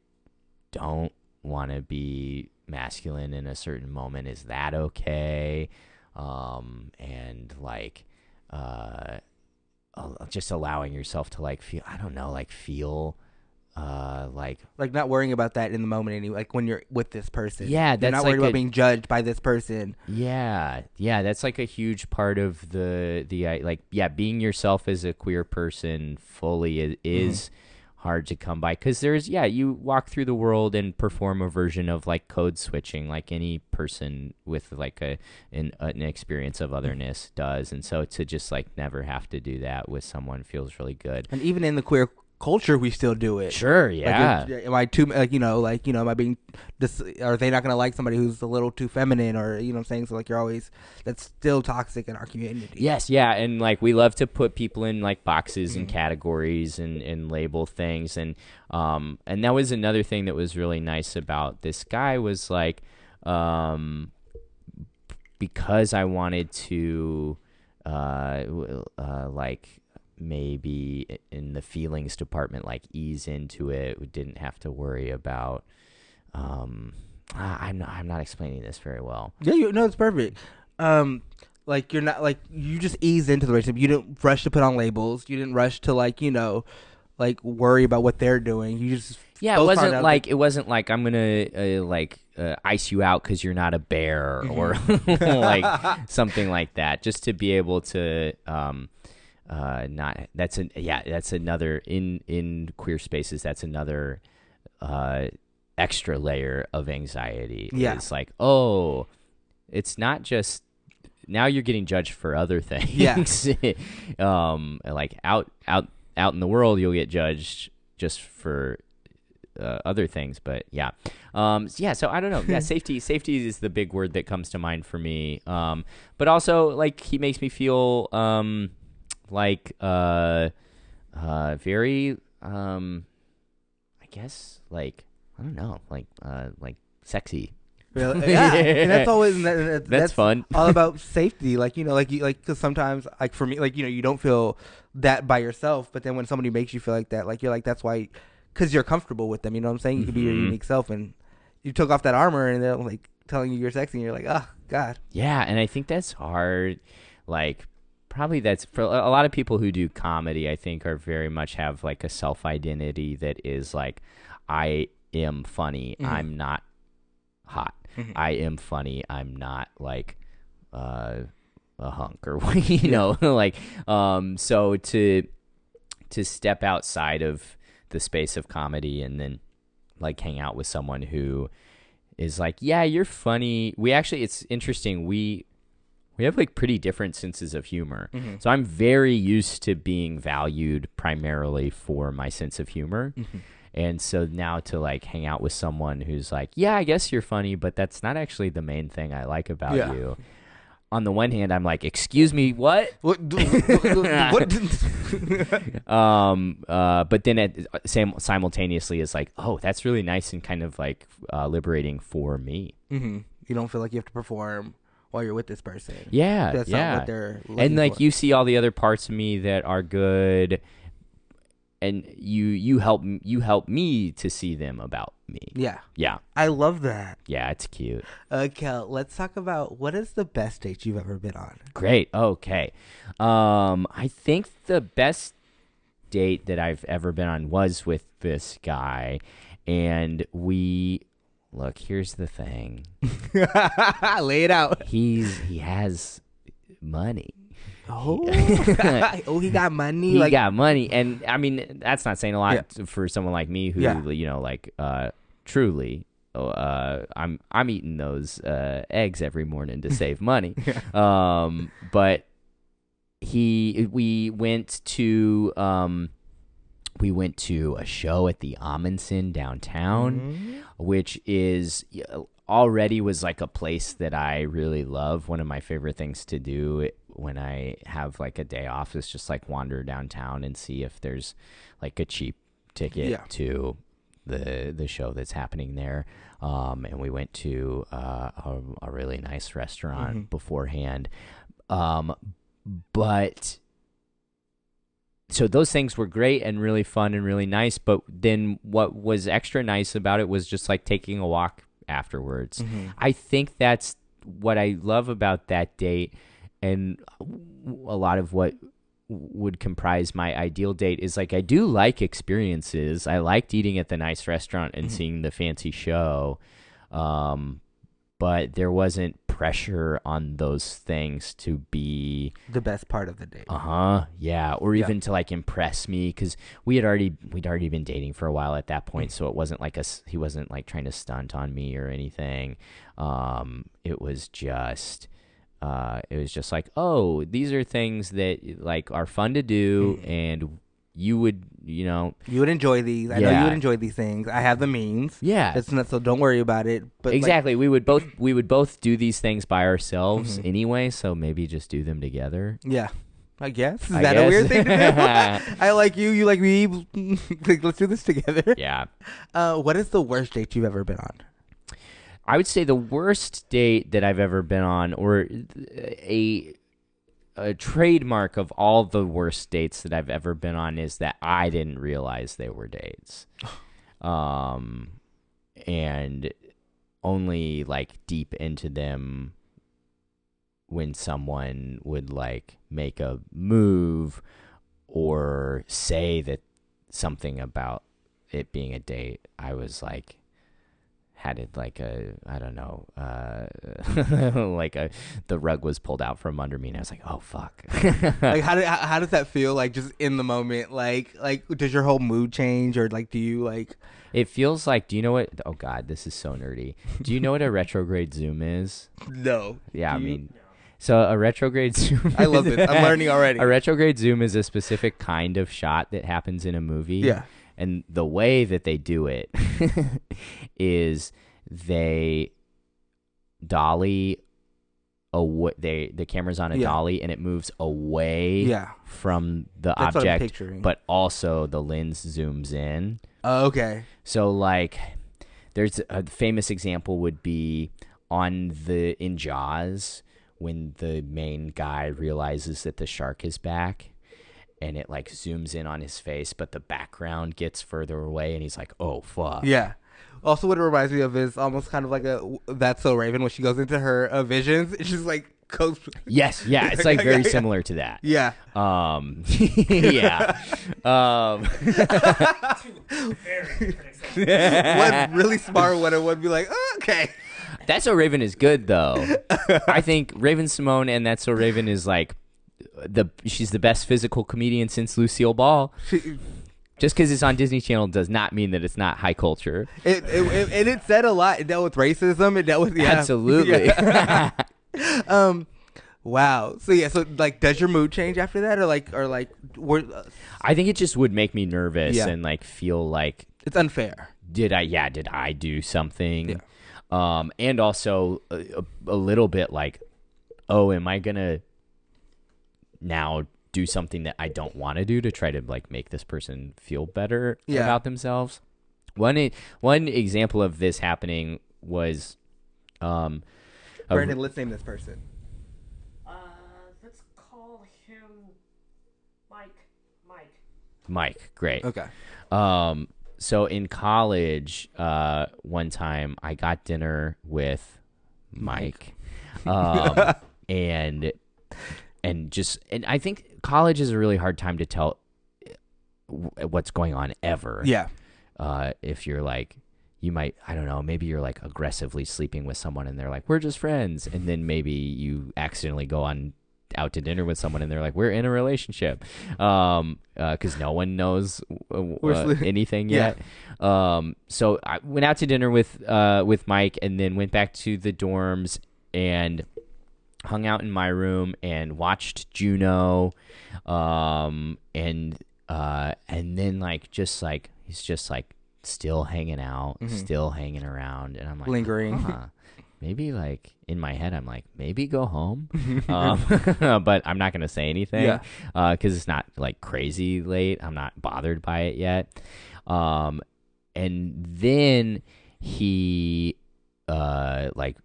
don't want to be masculine in a certain moment, is that okay? Um, and like, uh, just allowing yourself to like feel, I don't know, like feel, uh, like like not worrying about that in the moment anyway like when you're with this person. Yeah, you're that's not worried like about a- being judged by this person. Yeah, yeah, that's like a huge part of the the like yeah, being yourself as a queer person fully is, is hard to come by because there's yeah, you walk through the world and perform a version of like code switching like any person with like a an, an experience of otherness does, and so to just like never have to do that with someone feels really good. and even in the queer culture we still do it. Sure, yeah. if- am I too like you know like you know am I being this are they not gonna like somebody who's a little too feminine or you know what I'm saying? So like you're always that's still toxic in our community. Yes, yeah, and like we love to put people in like boxes and categories and, and label things and um and that was another thing that was really nice about this guy was like um because I wanted to uh, uh like maybe in the feelings department like ease into it we didn't have to worry about um I'm not, I'm not explaining this very well Yeah, you no, it's perfect. Um, like you're not like you just ease into the relationship. You didn't rush to put on labels. You didn't rush to like you know, like worry about what they're doing. You just Yeah, it wasn't like it wasn't like I'm gonna uh, like uh, ice you out because you're not a bear or like something like that. Just to be able to um uh not that's an yeah that's another in in queer spaces that's another uh extra layer of anxiety. Yeah. it's like oh, it's not just now you're getting judged for other things. Yeah. um, like out out out in the world, you'll get judged just for uh, other things. But yeah, um, yeah. So I don't know. Yeah, safety safety is the big word that comes to mind for me. Um, but also like he makes me feel um like uh uh very um I guess like I don't know like uh like sexy Really? Yeah, and that's always and that- and that- That's fun. all about safety. Like you know, like you like because sometimes like for me, like you know, you don't feel that by yourself, but then when somebody makes you feel like that, like you're like that's why because you're comfortable with them. You know what I'm saying? You can be your Mhm. unique self, and you took off that armor, and they're like telling you you're sexy, and you're like, oh god. Yeah, and I think that's hard. Like, probably that's for a lot of people who do comedy. I think are very much have like a self identity that is like, I am funny. Mhm. I'm not hot. Mhm. I am funny. I'm not like uh, a hunk or you know like um. So to to step outside of the space of comedy and then like hang out with someone who is like, yeah, you're funny. We actually, it's interesting. We we have like pretty different senses of humor. Mhm. So I'm very used to being valued primarily for my sense of humor. Mhm. And so now to like hang out with someone who's like, yeah, I guess you're funny, but that's not actually the main thing I like about Yeah. you. On the one hand, I'm like, excuse me, what? What? what? um uh but then it same simultaneously is like oh that's really nice and kind of like uh, liberating for me hmm You don't feel like you have to perform while you're with this person. yeah That's yeah not what they're and like for. you see all the other parts of me that are good and you you help you help me to see them about me Yeah, yeah I love that. yeah it's cute Okay, let's talk about what is the best date you've ever been on. Great. Okay. Um, I think the best date that I've ever been on was with this guy, and we look. Here's the thing. Lay it out. He's he has money. Oh, oh, he got money. He like, got money, and I mean that's not saying a lot Yeah. for someone like me who Yeah. you know like uh truly. Uh, I'm I'm eating those uh, eggs every morning to save money. Um, but he we went to um we went to a show at the Ahmanson downtown, Mhm. Which is already was like a place that I really love. One of my favorite things to do when I have like a day off is just like wander downtown and see if there's like a cheap ticket Yeah. to the the show that's happening there. Um, and we went to uh, a, a really nice restaurant Mhm. beforehand. Um, but so those things were great and really fun and really nice. But then what was extra nice about it was just like taking a walk afterwards. Mhm. I think that's what I love about that date, and a lot of what would comprise my ideal date is like I do like experiences. I liked eating at the nice restaurant and Mhm. seeing the fancy show, um, but there wasn't pressure on those things to be the best part of the date. uh huh. Yeah, or Yeah. even to like impress me because we had already we'd already been dating for a while at that point, so it wasn't like us. he wasn't like trying to stunt on me or anything. Um, it was just. Uh, it was just like, oh, these are things that like are fun to do, Mhm. and you would, you know, You would enjoy these. I know you would enjoy these things. I have the means. yeah, It's not so. Don't worry about it. But like, exactly. we would both we would both do these things by ourselves Mhm. anyway, so maybe just do them together. yeah. I guess is I that a weird thing to do? I like you. You like me. like, let's do this together. Yeah. Uh, what is the worst date you've ever been on? I would say the worst date that I've ever been on, or a a trademark of all the worst dates that I've ever been on, is that I didn't realize they were dates, um, and only like deep into them when someone would like make a move or say that something about it being a date. I was like had it like a I don't know, uh, like a the rug was pulled out from under me, and I was like, oh fuck. like how, do, how how does that feel? Like just in the moment. Like like does your whole mood change or like do you like? it feels like. Do you know what? Oh god, this is so nerdy. Do you know what a retrograde zoom is? No. Yeah, I Do you? mean, so a retrograde zoom. I love this. I'm learning already. A retrograde zoom is a specific kind of shot that happens in a movie. Yeah. And the way that they do it is they dolly away they the camera's on a Yeah. dolly and it moves away Yeah. from the That's object but also the lens zooms in. Oh, okay. So like there's a famous example would be on the in Jaws when the main guy realizes that the shark is back and it like zooms in on his face but the background gets further away and he's like oh fuck Yeah. Also, what it reminds me of is almost kind of like a that's so Raven when she goes into her uh, visions. She's like goes. yes yeah it's like very similar to that Yeah. um yeah um Very one really smart one and one be like, oh, okay. That's So Raven is good though. I think Raven-Symoné and That's So Raven is like the she's the best physical comedian since Lucille Ball. She, Just because it's on Disney Channel does not mean that it's not high culture. it, it, it, and it said a lot. It dealt with racism. It dealt with yeah. Absolutely. Yeah. um, wow. So yeah. So like, does your mood change after that, or like, or like, were, uh, I think it just would make me nervous Yeah. and like feel like it's unfair. did I yeah did I do something? Um, and also a, a, a little bit like, oh, am I gonna now do something that I don't want to do to try to like make this person feel better Yeah. about themselves? One one example of this happening was, um, a- Brandon, let's name this person. Uh, let's call him Mike. Mike. Mike. Great. Okay. Um, so in college, uh, one time I got dinner with Mike, um, and and just and I think college is a really hard time to tell what's going on ever. Yeah. Uh, if you're like. You might, I don't know, maybe you're like aggressively sleeping with someone and they're like, we're just friends. And then maybe you accidentally go on out to dinner with someone and they're like, we're in a relationship. Um, uh 'cause no one knows uh, uh, anything Yeah. yet. Um, so I went out to dinner with uh with Mike and then went back to the dorms and hung out in my room and watched Juno, um, and uh, and then like just like he's just like still hanging out, still hanging around, and I'm like Lingering. "Huh." Maybe like in my head, I'm like, maybe go home, um, but I'm not gonna say anything Yeah. because it's not like crazy late. I'm not bothered by it yet. Um, and then he uh like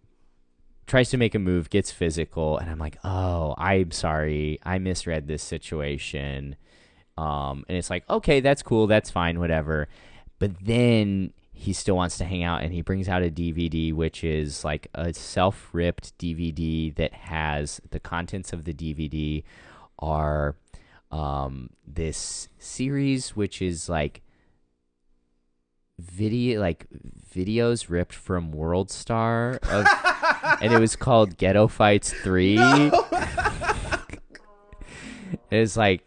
tries to make a move, gets physical, and I'm like, oh, I'm sorry, I misread this situation. Um, and it's like, okay, that's cool, that's fine, whatever. But then he still wants to hang out, and he brings out a DVD, which is like a self-ripped DVD that has the contents of the DVD are um this series, which is like video like videos ripped from World Star of, and it was called Ghetto Fights 3. it's like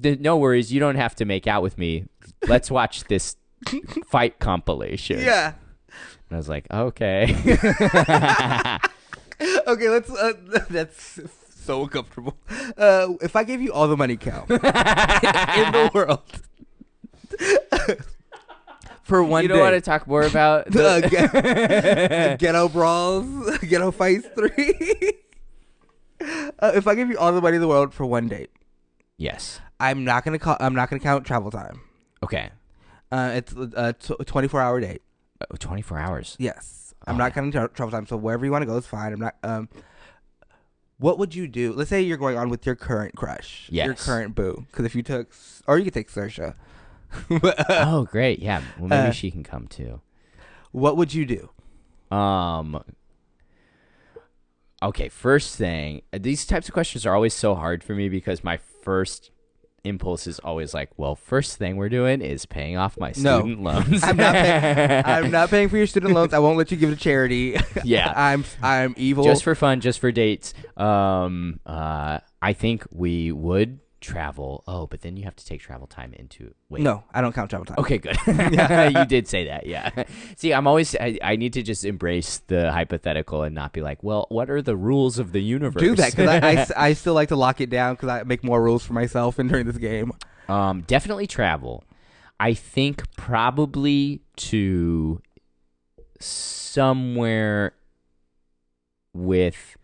"D- no worries, you don't have to make out with me. Let's watch this fight compilation. Yeah. And I was like, okay. Okay. Let's. Uh, that's so uncomfortable. Uh, if I gave you all the money, Kel, in the world, for one day. you don't day, want to talk more about uh, the get- ghetto brawls, ghetto fights three. uh, if I give you all the money in the world for one date, Yes. I'm not gonna call. I'm not gonna count travel time. Okay. Uh, it's a t- 24 hour date. Oh, 24 hours. Yes, I'm Oh, not counting tra- travel time. So wherever you want to go is fine. I'm not. Um, what would you do? Let's say you're going on with your current crush, yes. your current boo. Because if you took, or you could take Saoirse. Oh, great. Yeah. Well, maybe Uh, she can come too. what would you do? Um. Okay, first thing, these types of questions are always so hard for me because my first impulse is always like, well, first thing we're doing is paying off my No. student loans. I'm not. Pay- I'm not paying for your student loans. I won't let you give it to charity. Yeah. I'm. I'm evil. just for fun, just for dates. Um, uh, I think we would travel. Oh, but then you have to take travel time into wait. no, I don't count travel time. Okay, good. you did say that, yeah. See, I'm always I, I need to just embrace the hypothetical and not be like, well, what are the rules of the universe? Do that because I. I still like to lock it down because I make more rules for myself and during this game. um, definitely travel. I think probably to somewhere with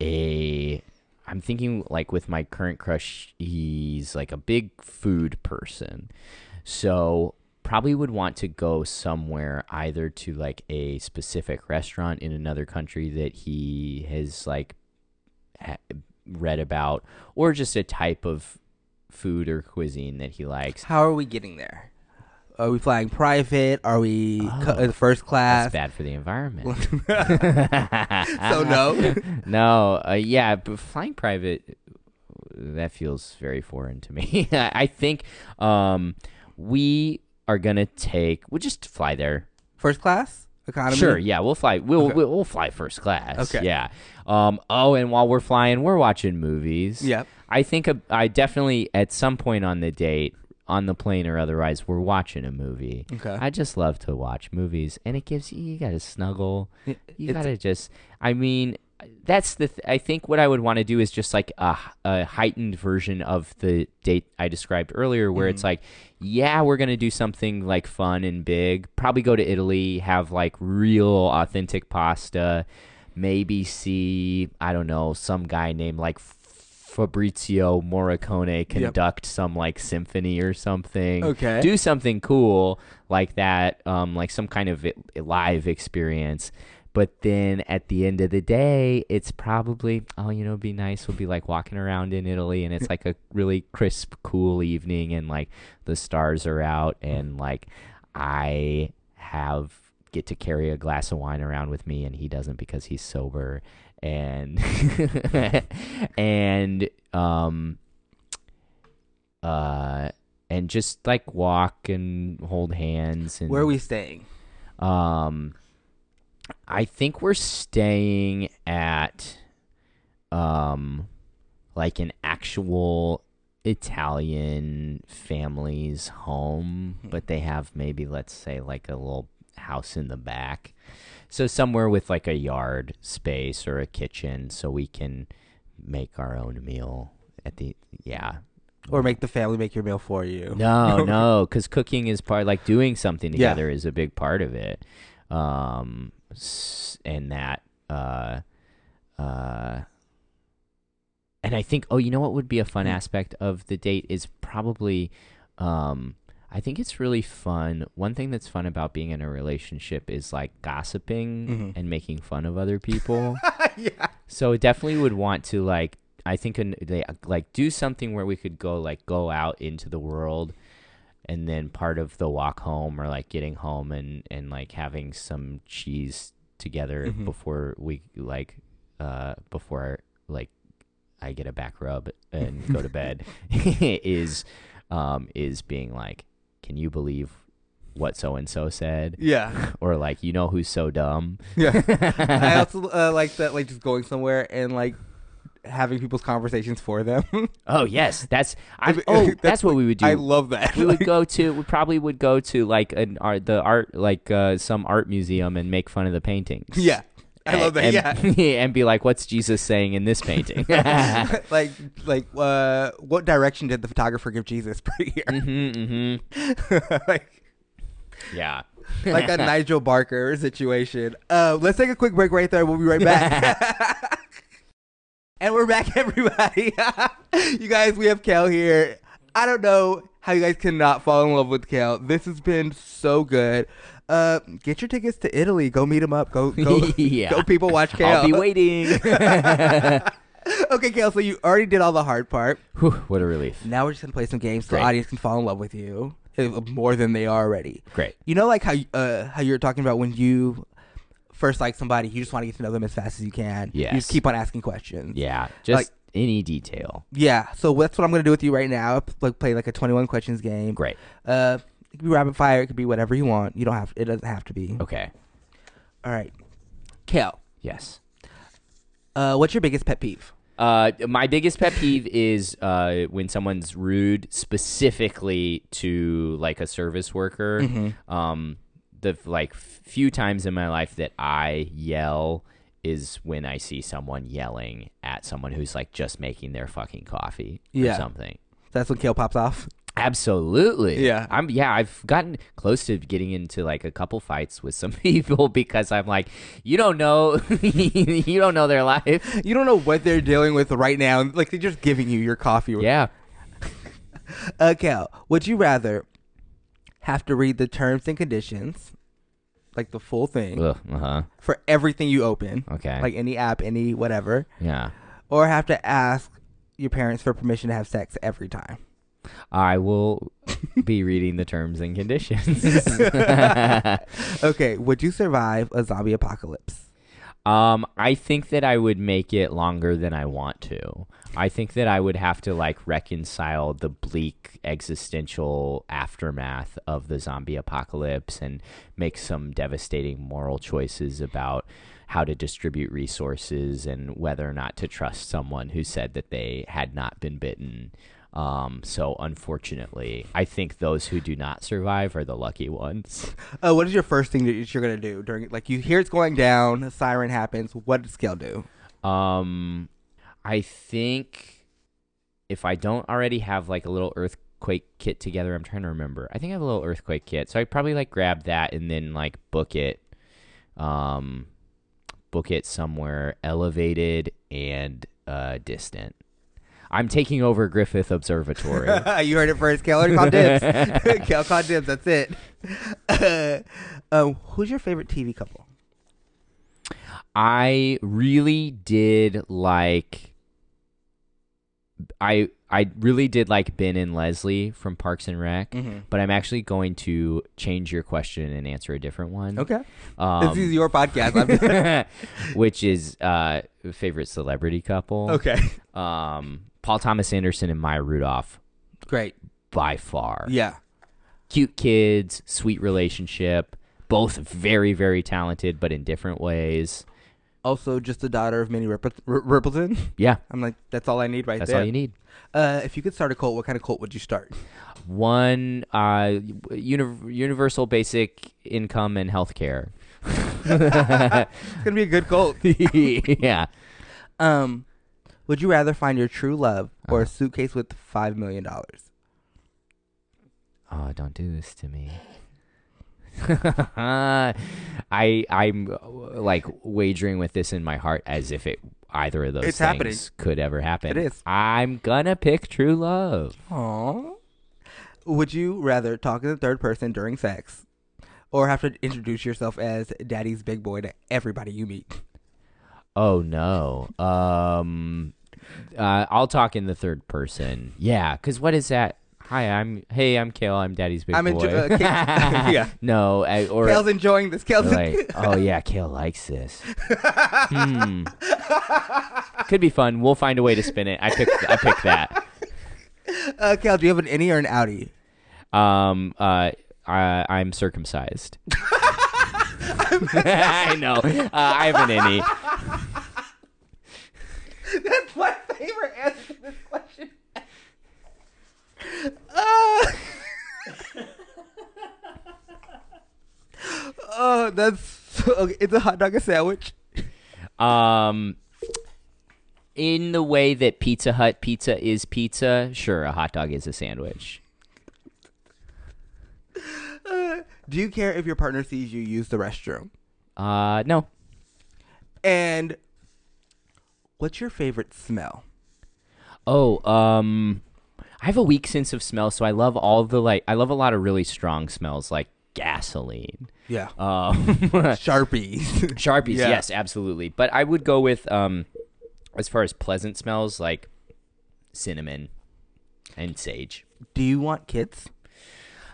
a I'm thinking like with my current crush he's like a big food person. So probably would want to go somewhere either to like a specific restaurant in another country that he has like ha- read about, or just a type of food or cuisine that he likes. How are we getting there? Are we flying private? Are we Oh, uh, first class? That's bad for the environment. So no? no. Uh, yeah, but flying private, that feels very foreign to me. I think um, we are gonna take. We'll just fly there. First class? Economy? Sure. Yeah, we'll fly. We'll, Okay. we'll we'll fly first class. Okay. Yeah. Um. Oh, and while we're flying, we're watching movies. Yep. I think a, I definitely at some point on the date, on the plane or otherwise, we're watching a movie. Okay. I just love to watch movies, and it gives you you got to snuggle. You got to just. I mean, that's the. Th- I think what I would want to do is just like a heightened version of the date I described earlier, where it's mm-hmm. like, yeah, we're gonna do something like fun and big. Probably go to Italy, have like real authentic pasta. Maybe see I don't know some guy named like Fabrizio Morricone conduct some like symphony or something. Okay. Do something cool like that, um, like some kind of live experience. But then at the end of the day, it's probably oh, you know, it'd be nice. We'll be like walking around in Italy, and it's like a really crisp, cool evening, and like the stars are out, and like I have get to carry a glass of wine around with me, and he doesn't because he's sober, and and um uh and just like walk and hold hands and Where are we staying? um, I think we're staying at, um, like an actual Italian family's home, but they have maybe let's say like a little house in the back, so somewhere with like a yard space or a kitchen, so we can make our own meal at the yeah Or make the family make your meal for you? no, no, because cooking is part like doing something Yeah. together is a big part of it, um, and that, uh, uh, and I think, oh, you know what would be a fun Hmm. aspect of the date is probably, um, I think it's really fun. One thing that's fun about being in a relationship is like gossiping Mhm. and making fun of other people. yeah. So definitely would want to like I think an, they like do something where we could go like go out into the world and then part of the walk home or like getting home and and like having some cheese together Mhm. before we like uh before like I get a back rub and go to bed is um is being like can you believe what so and so said Yeah. or like you know who's so dumb Yeah. I also uh, like that, like just going somewhere and like having people's conversations for them. Oh yes, that's I. Oh, that's, what we would do. I love that. we would go to. We probably would go to like an art, the art, like uh, some art museum, and make fun of the paintings. Yeah. I love that. And, yeah. and be like, "What's Jesus saying in this painting?" like, like, uh, what direction did the photographer give Jesus per year? hmm hmm like, Yeah. like a Nigel Barker situation. Uh, let's take a quick break right there. We'll be right back. and we're back, everybody. you guys, we have Kel here. I don't know how you guys cannot fall in love with Kel. This has been so good. Uh, get your tickets to Italy. Go meet him up. Go, go, Yeah. go. People watch Kel. I'll be waiting. okay, Kel. So you already did all the hard part. Whew, what a relief. Now we're just gonna play some games so Great. the audience can fall in love with you uh, more than they are already. Great. You know, like how uh how you were talking about when you first like somebody, you just want to get to know them as fast as you can. You Yes. just keep on asking questions. Yeah. Just Like- any detail. Yeah. So that's what I'm gonna do with you right now. Like play like a 21 questions game. Great. Uh, it could be rapid fire. It could be whatever you want. You don't have. It doesn't have to be. Okay. All right. Kel, Yes. uh, what's your biggest pet peeve? Uh, my biggest pet peeve is uh, when someone's rude, specifically to like a service worker. Mm-hmm. Um, the like few times in my life that I yell is when I see someone yelling at someone who's like just making their fucking coffee Yeah. or something. That's when Kel pops off. Absolutely. Yeah. I'm yeah, I've gotten close to getting into like a couple fights with some people because I'm like, you don't know you don't know their life. You don't know what they're dealing with right now. Like they're just giving you your coffee. Yeah. Uh, Kel, would you rather have to read the terms and conditions, like the full thing, Ugh, uh-huh. for everything you open, Okay. like any app, any whatever, yeah. or have to ask your parents for permission to have sex every time. I will be reading the terms and conditions. Okay, would you survive a zombie apocalypse? Um, I think that I would make it longer than I want to. I think that I would have to like reconcile the bleak existential aftermath of the zombie apocalypse and make some devastating moral choices about how to distribute resources and whether or not to trust someone who said that they had not been bitten. Um, so unfortunately, I think those who do not survive are the lucky ones. Uh, what is your first thing that you're gonna do during like you hear it's going down, a siren happens? What does Scale do? Um, I think if I don't already have like a little earthquake kit together, I'm trying to remember. I think I have a little earthquake kit, so I probably like grab that and then like book it, um, book it somewhere elevated and uh distant. I'm taking over Griffith Observatory. you heard it first. Already called dibs. Kel called dibs. That's it. Uh, um, who's your favorite TV couple? I really did like I I really did like Ben and Leslie from Parks and Rec, Mhm. but I'm actually going to change your question and answer a different one. Okay, Um, this is your podcast. I'm just- which is uh favorite celebrity couple. okay, Um Paul Thomas Anderson and Maya Rudolph great. by far. Yeah, Cute kids, sweet relationship, both very very talented but in different ways. also just the daughter of Minnie Ripple- R- Rippleton. Yeah, I'm like, that's all I need right that's there. That's all you need. Uh, if you could start a cult, what kind of cult would you start? one uh uni- universal basic income and health care It's gonna be a good cult. yeah Um, would you rather find your true love or Uh-huh. a suitcase with five million dollars? oh don't do this to me i i'm uh, like wagering with this in my heart as if it either of those It's things happening. could ever happen It is. i'm gonna pick true love Aww. Would you rather talk in the third person during sex, or have to introduce yourself as Daddy's big boy to everybody you meet? Oh no um uh, i'll talk in the third person yeah because what is that Hi, I'm. Hey, I'm Kel. I'm Daddy's big I'm boy. enjo- uh, Kel- yeah. No, I, or Kel's enjoying this. Kel's like, oh yeah, Kel likes this. hmm. Could be fun. We'll find a way to spin it. I pick. I pick that. uh, Kel, do you have an innie or an outie? Um. Uh. I, I'm circumcised. I know. Uh, I have an innie. That's my favorite answer to this question. Uh, oh, that's so, okay. It's a hot dog a sandwich. Um. In the way that Pizza Hut pizza is pizza, sure, a hot dog is a sandwich. Uh, do you care if your partner sees you use the restroom? Uh, no. And what's your favorite smell? Oh, um, I have a weak sense of smell, so I love all the like. I love a lot of really strong smells, like gasoline. Yeah. Um, Sharpies. Sharpies, Yeah. yes, absolutely. But I would go with um, as far as pleasant smells, like cinnamon and sage. do you want kids?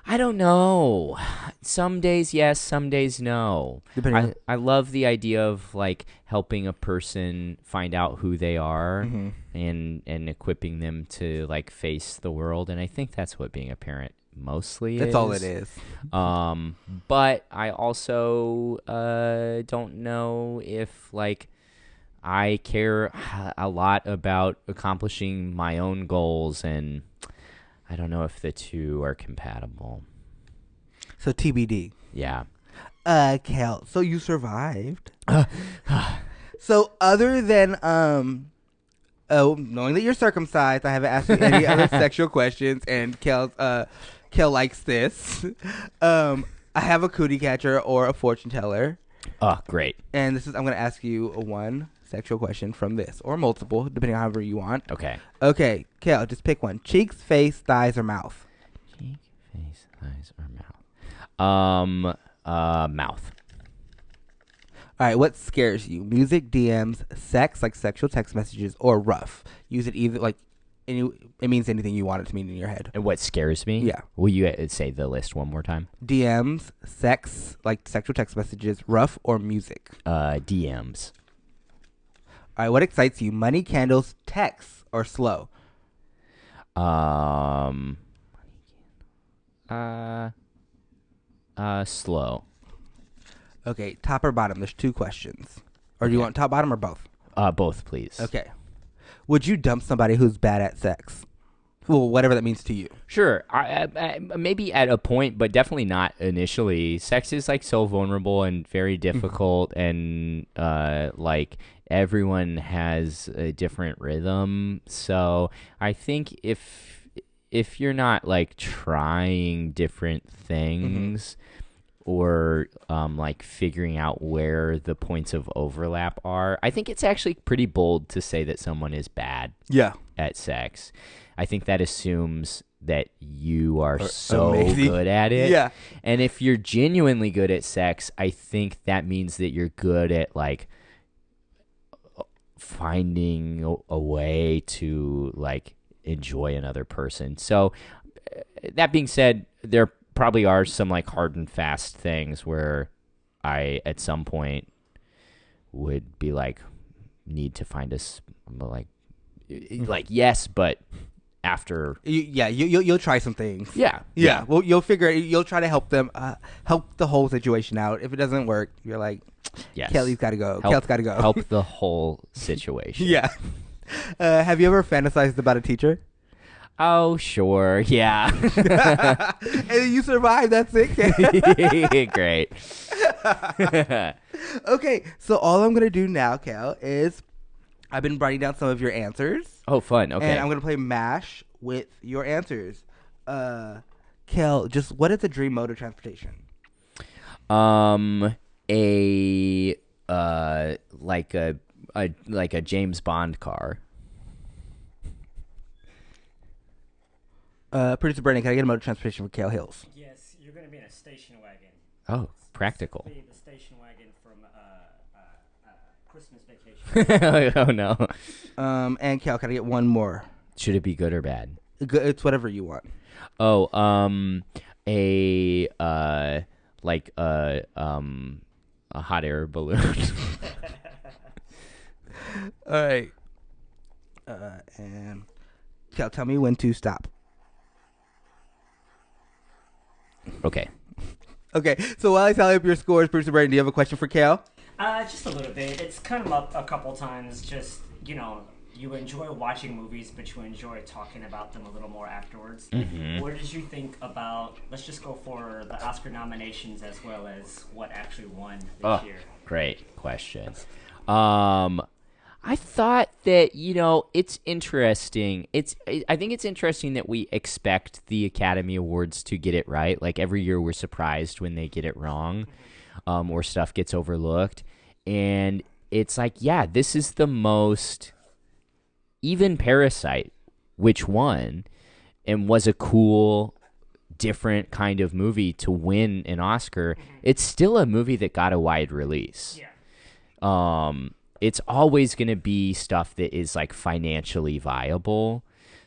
I don't know. Some days yes, some days no. Depending I, on- I love the idea of like helping a person find out who they are Mm-hmm. and and equipping them to like face the world and I think that's what being a parent mostly That's all it is. Um but I also uh don't know if like I care a lot about accomplishing my own goals and I don't know if the two are compatible. So TBD. Yeah. Uh, Kel. So you survived. so other than um, oh, knowing that you're circumcised, I haven't asked you any other sexual questions, and Kel, uh, Kel likes this. Um, I have a cootie catcher or a fortune teller, Oh, great. and this is I'm gonna ask you a one sexual question from this, or multiple, depending on however you want. Okay. Okay, Kel, just pick one: cheeks, face, thighs, or mouth. Cheek, face, eyes, or mouth. Um, uh, mouth. All right, what scares you? Music, DMs, sex, like sexual text messages, or rough? Use it either like any. It means anything you want it to mean in your head. And what scares me? Yeah. Will you uh, say the list one more time? DMs, sex, like sexual text messages, rough, or music. Uh, DMs. All right, what excites you? Money, candles, texts, or slow? Um. Uh. Uh, slow. Okay, top or bottom? There's two questions. Or do you Okay. want top, bottom, or both? Uh, both, please. Okay. Would you dump somebody who's bad at sex? Well, whatever that means to you. Sure. I, I, I- maybe at a point, but definitely not initially. Sex is like so vulnerable and very difficult, and uh, like everyone has a different rhythm. So I think if if you're not like trying different things. Or um, like figuring out where the points of overlap are. I think it's actually pretty bold to say that someone is bad Yeah. at sex. I think that assumes that you are Are so amazing. good at it. Yeah. And if you're genuinely good at sex, I think that means that you're good at like finding a, a way to like enjoy another person. So uh, that being said, there probably are some like hard and fast things where I at some point would be like need to find us like eh, eh, mm. like yes, but after You, yeah, you, you'll, you'll try some things. yeah Yeah, well, you'll figure it. You'll try to help them, uh, help the whole situation out. If it doesn't work, you're like, yes Kelly's got to go. help, Kel's got to go. help the whole situation. yeah. Uh, have you ever fantasized about a teacher? Oh sure, yeah. and you survived. That's it. Great. okay, so all I'm gonna do now, Kel, is I've been writing down some of your answers, Oh fun. Okay. and I'm gonna play Mash with your answers. Uh, Kel, just what is a dream mode of transportation? Um, a uh, like a a like a James Bond car. Uh, producer Brandon, can I get a mode of transportation for Kel Hills? Yes, you're going to be in a station wagon. Oh, practical. Be the station wagon from uh, uh, uh, Oh no. Um, and Kel, can I get one more? Should it be good or bad? G- It's whatever you want. Oh, um, a uh, like a um, a hot air balloon. All right. Uh, and Kel, tell me when to stop. okay. Okay, so while I tally up your scores, producer Brandon, do you have a question for Kel? Uh, just a little bit. It's come up a couple times. Just you know, you enjoy watching movies, but you enjoy talking about them a little more afterwards. What did you think about? Let's just go for the Oscar nominations as well as what actually won this Oh, year. great question. Um, I thought that you know it's interesting. It's I I think it's interesting that we expect the Academy Awards to get it right. Like every year, we're surprised when they get it wrong, um, or stuff gets overlooked, and it's like, yeah, this is the most even Parasite, which won and was a cool different kind of movie to win an Oscar, it's still a movie that got a wide release. Yeah. Um, it's always going to be stuff that is like financially viable.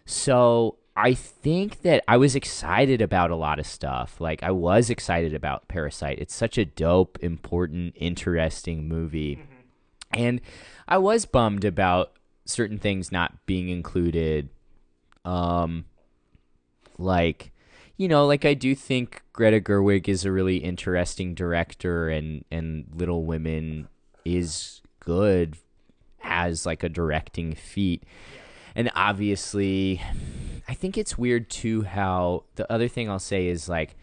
So I think that I was excited about a lot of stuff. Like I was excited about Parasite. It's such a dope, important, interesting movie. And I was bummed about certain things not being included. Um like you know, like I do think Greta Gerwig is a really interesting director and and Little Women is good as like a directing feat. And obviously I think it's weird too how the other thing I'll say is like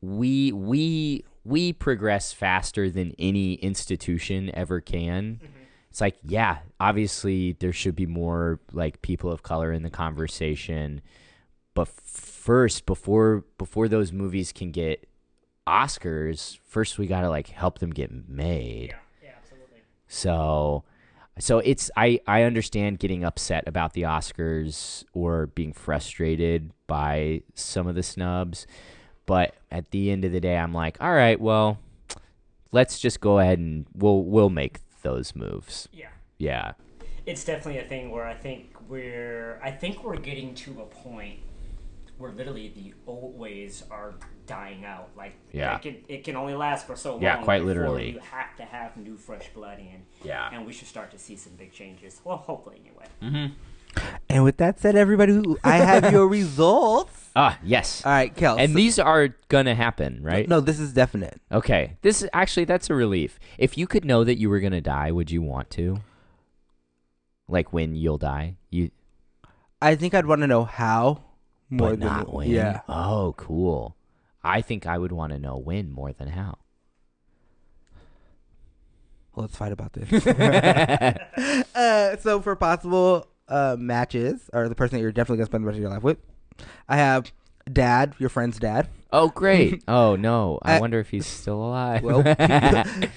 we we we progress faster than any institution ever can. Mm-hmm. It's like, yeah, obviously there should be more like people of color in the conversation, but first before before those movies can get Oscars, first we got to like help them get made. Yeah. Yeah. Absolutely. So so it's I I understand getting upset about the Oscars or being frustrated by some of the snubs, But at the end of the day, I'm like, all right, well, let's just go ahead and we'll we'll make those moves. Yeah. Yeah. It's definitely a thing where I think we're I think we're getting to a point where literally the old ways are dying out. Like Yeah. it can, it can only last for so long. Yeah, quite literally. You have to have new fresh blood in. Yeah. And we should start to see some big changes. Well, hopefully anyway. Mm-hmm. And with that said, everybody, I have your results. Ah, yes. All right, Kel. And so- these are gonna happen, right? no, this is definite. Okay. This is actually that's a relief. If you could know that you were gonna die, would you want to? Like when you'll die, you I think I'd want to know how more but than not when. Yeah. Oh, cool. I think I would want to know when more than how. Well, let's fight about this. uh, so for possible uh, matches, or the person that you're definitely gonna spend the rest of your life with, I have Dad, your friend's dad. Oh, great. oh no. I Uh, wonder if he's still alive. Well,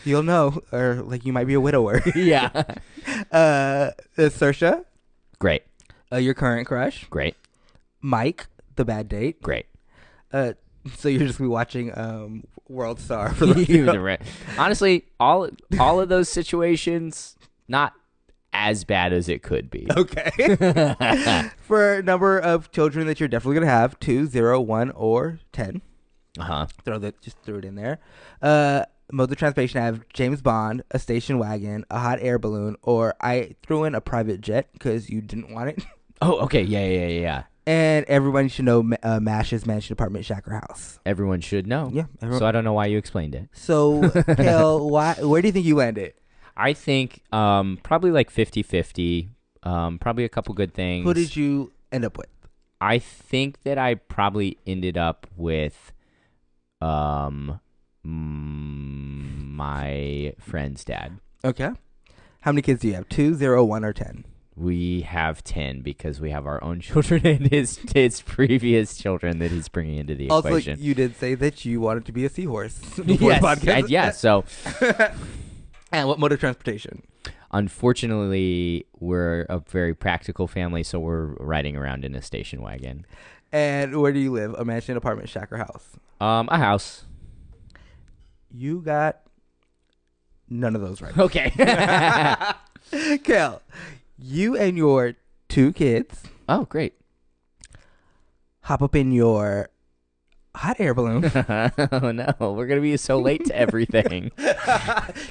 you'll know, or like you might be a widower. yeah. uh, uh, Saoirse, Great. uh, your current crush. Great. Mike, the bad date. Great. Uh, so you're just gonna be watching um, World Star for the You re- Honestly, all all of those situations not as bad as it could be. Okay. for a number of children that you're definitely gonna have, two, zero, one, or ten. Uh-huh. Throw that, just throw it in there. Uh, mode of transportation. I have James Bond, a station wagon, a hot air balloon, or I threw in a private jet because you didn't want it. Oh, okay. Yeah, yeah, yeah, yeah. And everyone should know uh, Mash's mansion apartment shacker house. Everyone should know. Yeah. Everyone, So I don't know why you explained it. so, Kel, why? Where do you think you landed? I think um, probably like 50-50. Um, probably a couple good things. Who did you end up with? I think that I probably ended up with um mm, my friend's dad. Okay. How many kids do you have? Two, zero, one, or ten? We have 10 because we have our own children and his his previous children that he's bringing into the Also, equation. you did say that you wanted to be a seahorse. before yes, the podcast. yeah, so And what mode of transportation? unfortunately we're a very practical family so we're riding around in a station wagon. And where do you live? A mansion, apartment, shack, or house? Um a house. You got none of those right. Okay. Kel, you and your two kids oh, great. hop up in your hot air balloon. oh no, we're going to be so late to everything.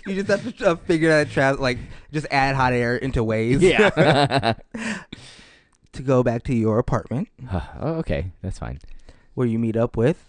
you just have to uh, figure out tra- like just add hot air into ways. yeah. to go back to your apartment oh, okay, that's fine. where you meet up with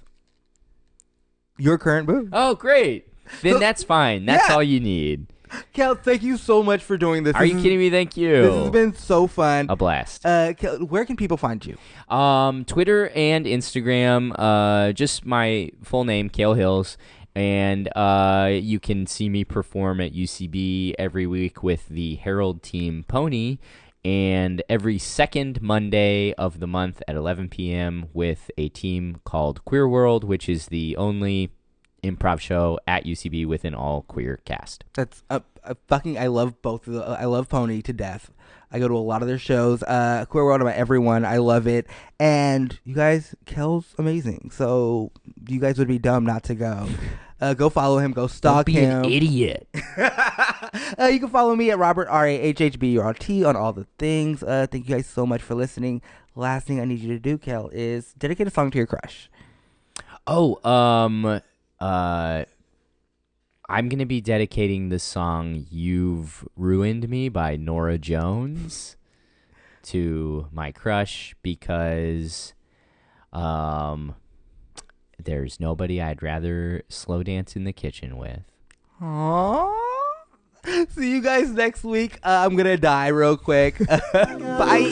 your current boo. Oh, great. Then So- that's fine. That's Yeah. all you need. Kel, thank you so much for doing this. Are This you is- kidding me? Thank you. This has been so fun. a blast. Uh, Kel, where can people find you? Um, Twitter and Instagram. Uh, just my full name, Kale Hills, and uh, you can see me perform at UCB every week with the Herald Team Pony, and every second Monday of the month at 11 p.m. with a team called Queer World, which is the only improv show at UCB with an all queer cast. That's a, uh, fucking. I love both of the. I love Pony to death. I go to a lot of their shows. Uh, Queer World about everyone. I love it. And you guys, Kel's amazing. So you guys would be dumb not to go. Uh, go follow him. Go stalk Be him. an idiot. uh, you can follow me at Robert R A H H B U R T on all the things. Uh, thank you guys so much for listening. Last thing I need you to do, Kel, is dedicate a song to your crush. Oh, um, uh, I'm gonna be dedicating the song "You've Ruined Me" by Norah Jones to my crush because, um, there's nobody I'd rather slow dance in the kitchen with. Aww. See you guys next week. Uh, I'm gonna die real quick. Bye.